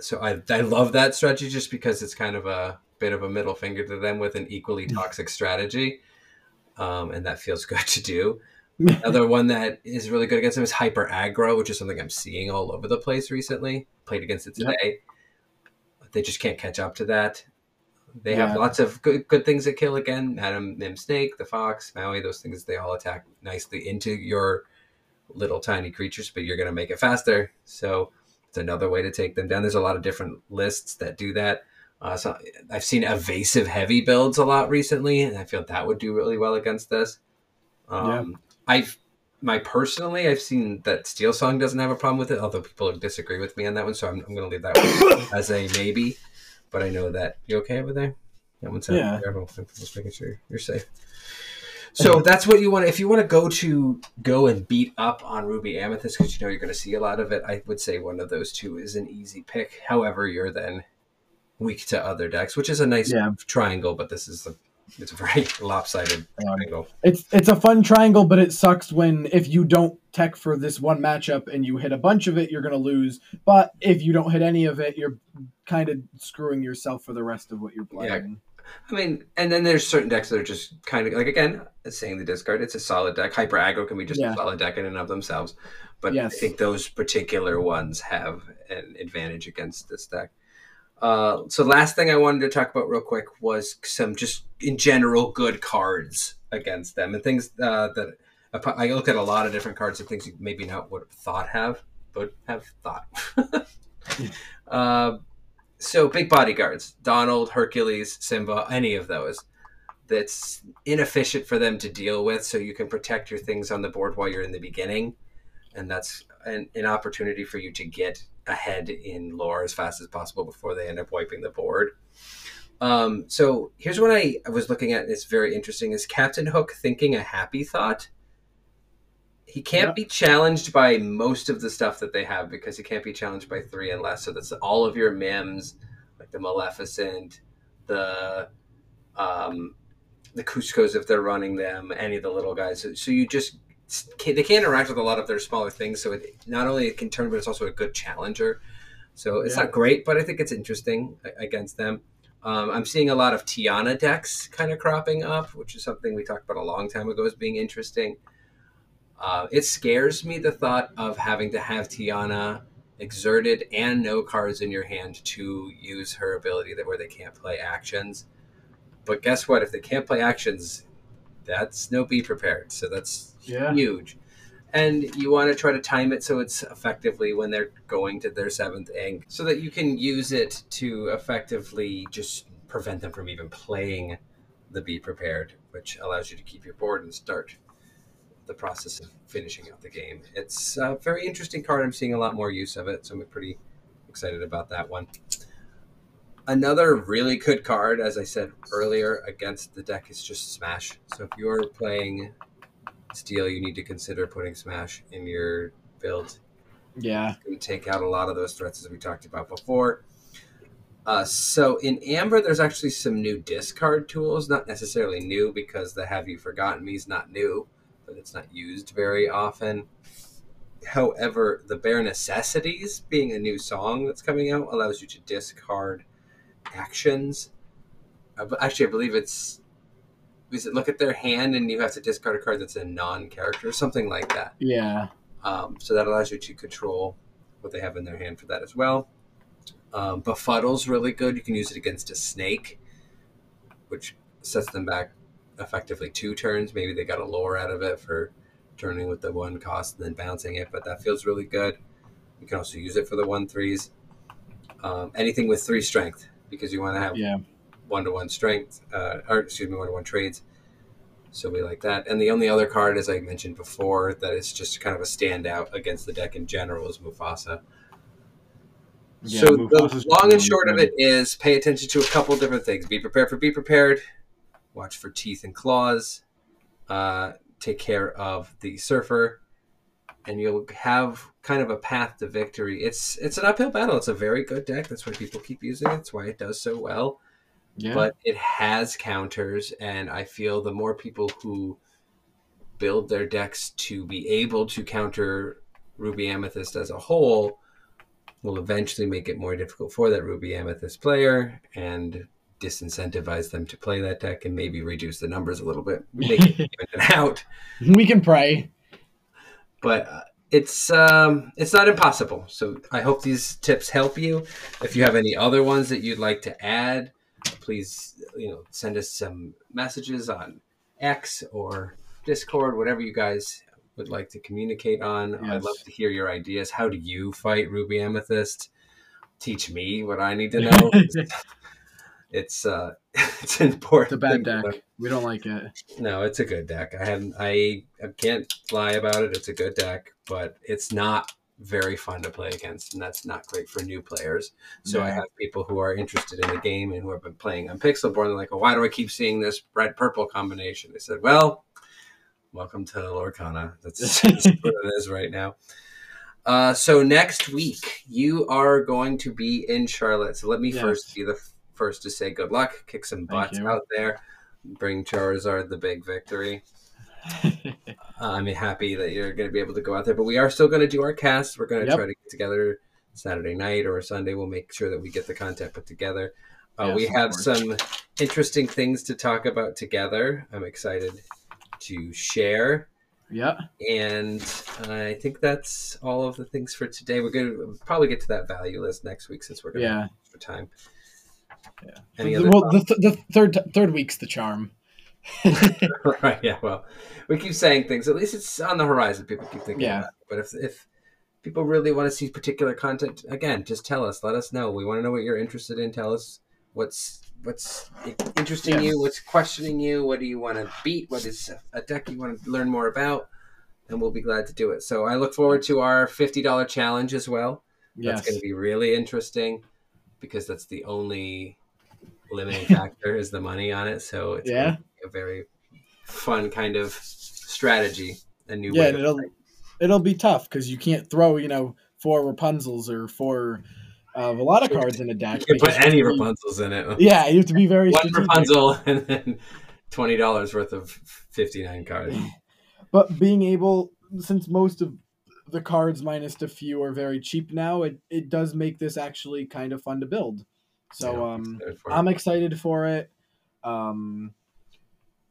So I I love that strategy just because it's kind of a bit of a middle finger to them with an equally toxic strategy. Um, and that feels good to do. Another one that is really good against them is hyper aggro, which is something I'm seeing all over the place recently. Played against it today. Yep. They just can't catch up to that. They yeah. have lots of good good things that kill again. Madam Mim Snake, the Fox, Maui, those things they all attack nicely into your little tiny creatures, but you're gonna make it faster. So it's another way to take them down. There's a lot of different lists that do that. Uh, so I've seen evasive heavy builds a lot recently, and I feel that would do really well against this. Um, yeah. I've my personally, I've seen that Steel Song doesn't have a problem with it, although people disagree with me on that one. So I'm, I'm going to leave that one as a maybe. But I know that you okay over there. That one's yeah. Just making sure you're safe. So that's what you want. If you want to go to go and beat up on Ruby Amethyst because you know you're going to see a lot of it, I would say one of those two is an easy pick. However, you're then weak to other decks, which is a nice yeah. triangle, but this is a it's a very lopsided Um, triangle. It's it's a fun triangle, but it sucks when if you don't tech for this one matchup and you hit a bunch of it, you're gonna lose. But if you don't hit any of it, you're kind of screwing yourself for the rest of what you're playing. Yeah. I mean, and then there's certain decks that are just kind of like again, saying the discard. It's a solid deck. Hyper aggro can be just Yeah. a solid deck in and of themselves, but Yes. I think those particular ones have an advantage against this deck. Uh, so last thing I wanted to talk about real quick was some just in general good cards against them and things uh, that I look at a lot of different cards and things you maybe not would have thought have would have thought. uh, so big bodyguards, Donald, Hercules, Simba, any of those. That's inefficient for them to deal with, so you can protect your things on the board while you're in the beginning, and that's an, an opportunity for you to get ahead in lore as fast as possible before they end up wiping the board. Um, so here's what I, I was looking at. It's very interesting. Is Captain Hook thinking a happy thought? He can't Yeah. be challenged by most of the stuff that they have because he can't be challenged by three and less. So that's all of your mims, like the Maleficent, the um, the Kuzcos if they're running them, any of the little guys. So, so you just they can't interact with a lot of their smaller things. So it not only it can turn, but it's also a good challenger. So it's Yeah. not great, but I think it's interesting against them. Um, I'm seeing a lot of Tiana decks kind of cropping up, which is something we talked about a long time ago as being interesting. Uh, it scares me the thought of having to have Tiana exerted and no cards in your hand to use her ability that where they can't play actions. But guess what? If they can't play actions, that's no be prepared. So that's Yeah. huge. And you want to try to time it so it's effectively when they're going to their seventh ink, so that you can use it to effectively just prevent them from even playing the be prepared, which allows you to keep your board and start the process of finishing out the game. It's a very interesting card. I'm seeing a lot more use of it, so I'm pretty excited about that one. Another really good card, as I said earlier, against the deck is just Smash. So if you're playing Steel, you need to consider putting Smash in your build. Yeah. Can take out a lot of those threats as we talked about before. Uh, so in Amber, there's actually some new discard tools. Not necessarily new because the Have You Forgotten Me is not new, but it's not used very often. However, the Bare Necessities, being a new song that's coming out, allows you to discard actions. Uh, actually, I believe it's. Is it look at their hand and you have to discard a card that's a non-character, or something like that. Yeah. Um, so that allows you to control what they have in their hand for that as well. Um, Befuddle's really good. You can use it against a snake, which sets them back effectively two turns. Maybe they got a lore out of it for turning with the one cost and then bouncing it, but that feels really good. You can also use it for the one threes. Um, anything with three strength because you want to have Yeah. One to one strength, uh, or excuse me, one to one trades. So we like that. And the only other card, as I mentioned before, that is just kind of a standout against the deck in general is Mufasa. Yeah, so Mufasa's the long and short of it is pay attention to a couple different things. Be prepared for be prepared. Watch for teeth and claws. Uh, take care of the surfer, and you'll have kind of a path to victory. It's it's an uphill battle. It's a very good deck. That's why people keep using it. That's why it does so well Yeah. but it has counters and i feel the more people who build their decks to be able to counter ruby amethyst as a whole will eventually make it more difficult for that ruby amethyst player and disincentivize them to play that deck and maybe reduce the numbers a little bit make it even out we can pray. but uh, it's um, it's not impossible. So I hope these tips help you. If you have any other ones that you'd like to add, please you know send us some messages on X or Discord, whatever you guys would like to communicate on. I'd love to hear your ideas. How do you fight Ruby Amethyst? Teach me what I need to know. it's uh, it's important. It's a bad deck. We don't like it. No, it's a good deck. I haven't. I, I can't lie about it. It's a good deck, but it's not very fun to play against, and that's not great for new players. So I have people who are interested in the game and who have been playing on Pixelborn. They're like, well, "Why do I keep seeing this red purple combination?" They said, "Well, welcome to Lorcana. That's, that's what it is right now." Uh, so next week you are going to be in Charlotte. So let me Yes. first be the f- first to say good luck, kick some Thank butts you. out there. bring Charizard the big victory. I'm happy that you're going to be able to go out there, but we are still going to do our cast. We're going to Yep. try to get together Saturday night or Sunday. We'll make sure that we get the content put together. Uh, Yes, we have some interesting things to talk about together. I'm excited to share. yeah. And I think that's all of the things for today. We're going to probably get to that value list next week since we're going to Yeah. have for time. Yeah. Any well, the, th- the third third week's the charm. Right. Yeah. Well, we keep saying things. At least it's on the horizon. People keep thinking Yeah. about it. But if if people really want to see particular content, again, just tell us. Let us know. We want to know what you're interested in. Tell us what's what's interesting Yeah. you. What's questioning you. What do you want to beat? What is a deck you want to learn more about? And we'll be glad to do it. So I look forward to our fifty dollar challenge as well. That's going to be really interesting because that's the only limiting factor is the money on it. So it's Yeah. A very fun kind of strategy, a new Yeah, it'll playing. it'll be tough because you can't throw you know four Rapunzels or four of a lot of cards in a deck. You can put any Rapunzels in it. Yeah, you have to be very One strategic. Rapunzel and then twenty dollars worth of fifty nine cards. But being able, since most of the cards minus a few are very cheap now, it, it does make this actually kind of fun to build. So Yeah, um, excited. I'm excited for it. Um,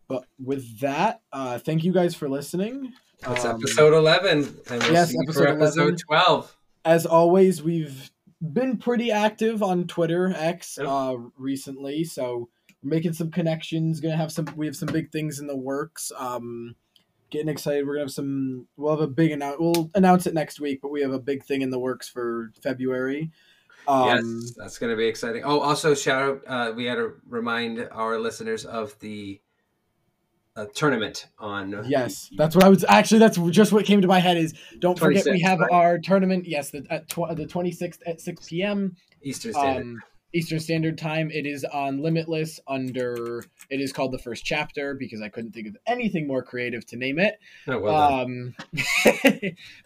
but with that, uh, thank you guys for listening. That's Um, episode eleven, and we'll yes, episode for episode 11. twelve. as always, we've been pretty active on Twitter X Yep. uh, recently, so we're making some connections. Gonna have some. We have some big things in the works. Um, getting excited. We're gonna have some. We'll have a big announce. We'll announce it next week, but we have a big thing in the works for February. Um, yes, that's going to be exciting. Oh, also shout out. Uh, we had to remind our listeners of the uh, tournament on Yes, that's what I was actually. That's just what came to my head. Is don't forget we have right? our tournament. Yes, the at tw- the twenty sixth at six p.m. Eastern Standard. um, Eastern Standard Time. It is on Limitless under. It is called the first chapter because I couldn't think of anything more creative to name it. oh, well um,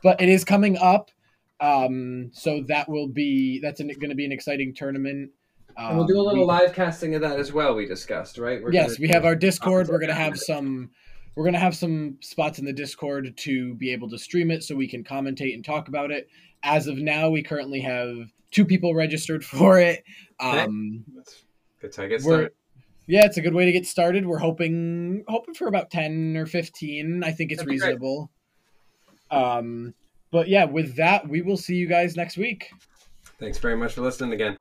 but it is coming up. Um, so that will be that's going to be an exciting tournament. Um, and we'll do a little we- live casting of that as well. We discussed, right? We're yes, gonna we have our Discord. We're gonna have some. We're gonna have some spots in the Discord to be able to stream it, so we can commentate and talk about it. As of now, we currently have two people registered for it. Um, That's good to get we're started. yeah, it's a good way to get started. We're hoping hoping for about ten or fifteen. I think it's That'd great. reasonable. Um, but yeah, with that, we will see you guys next week. Thanks very much for listening again.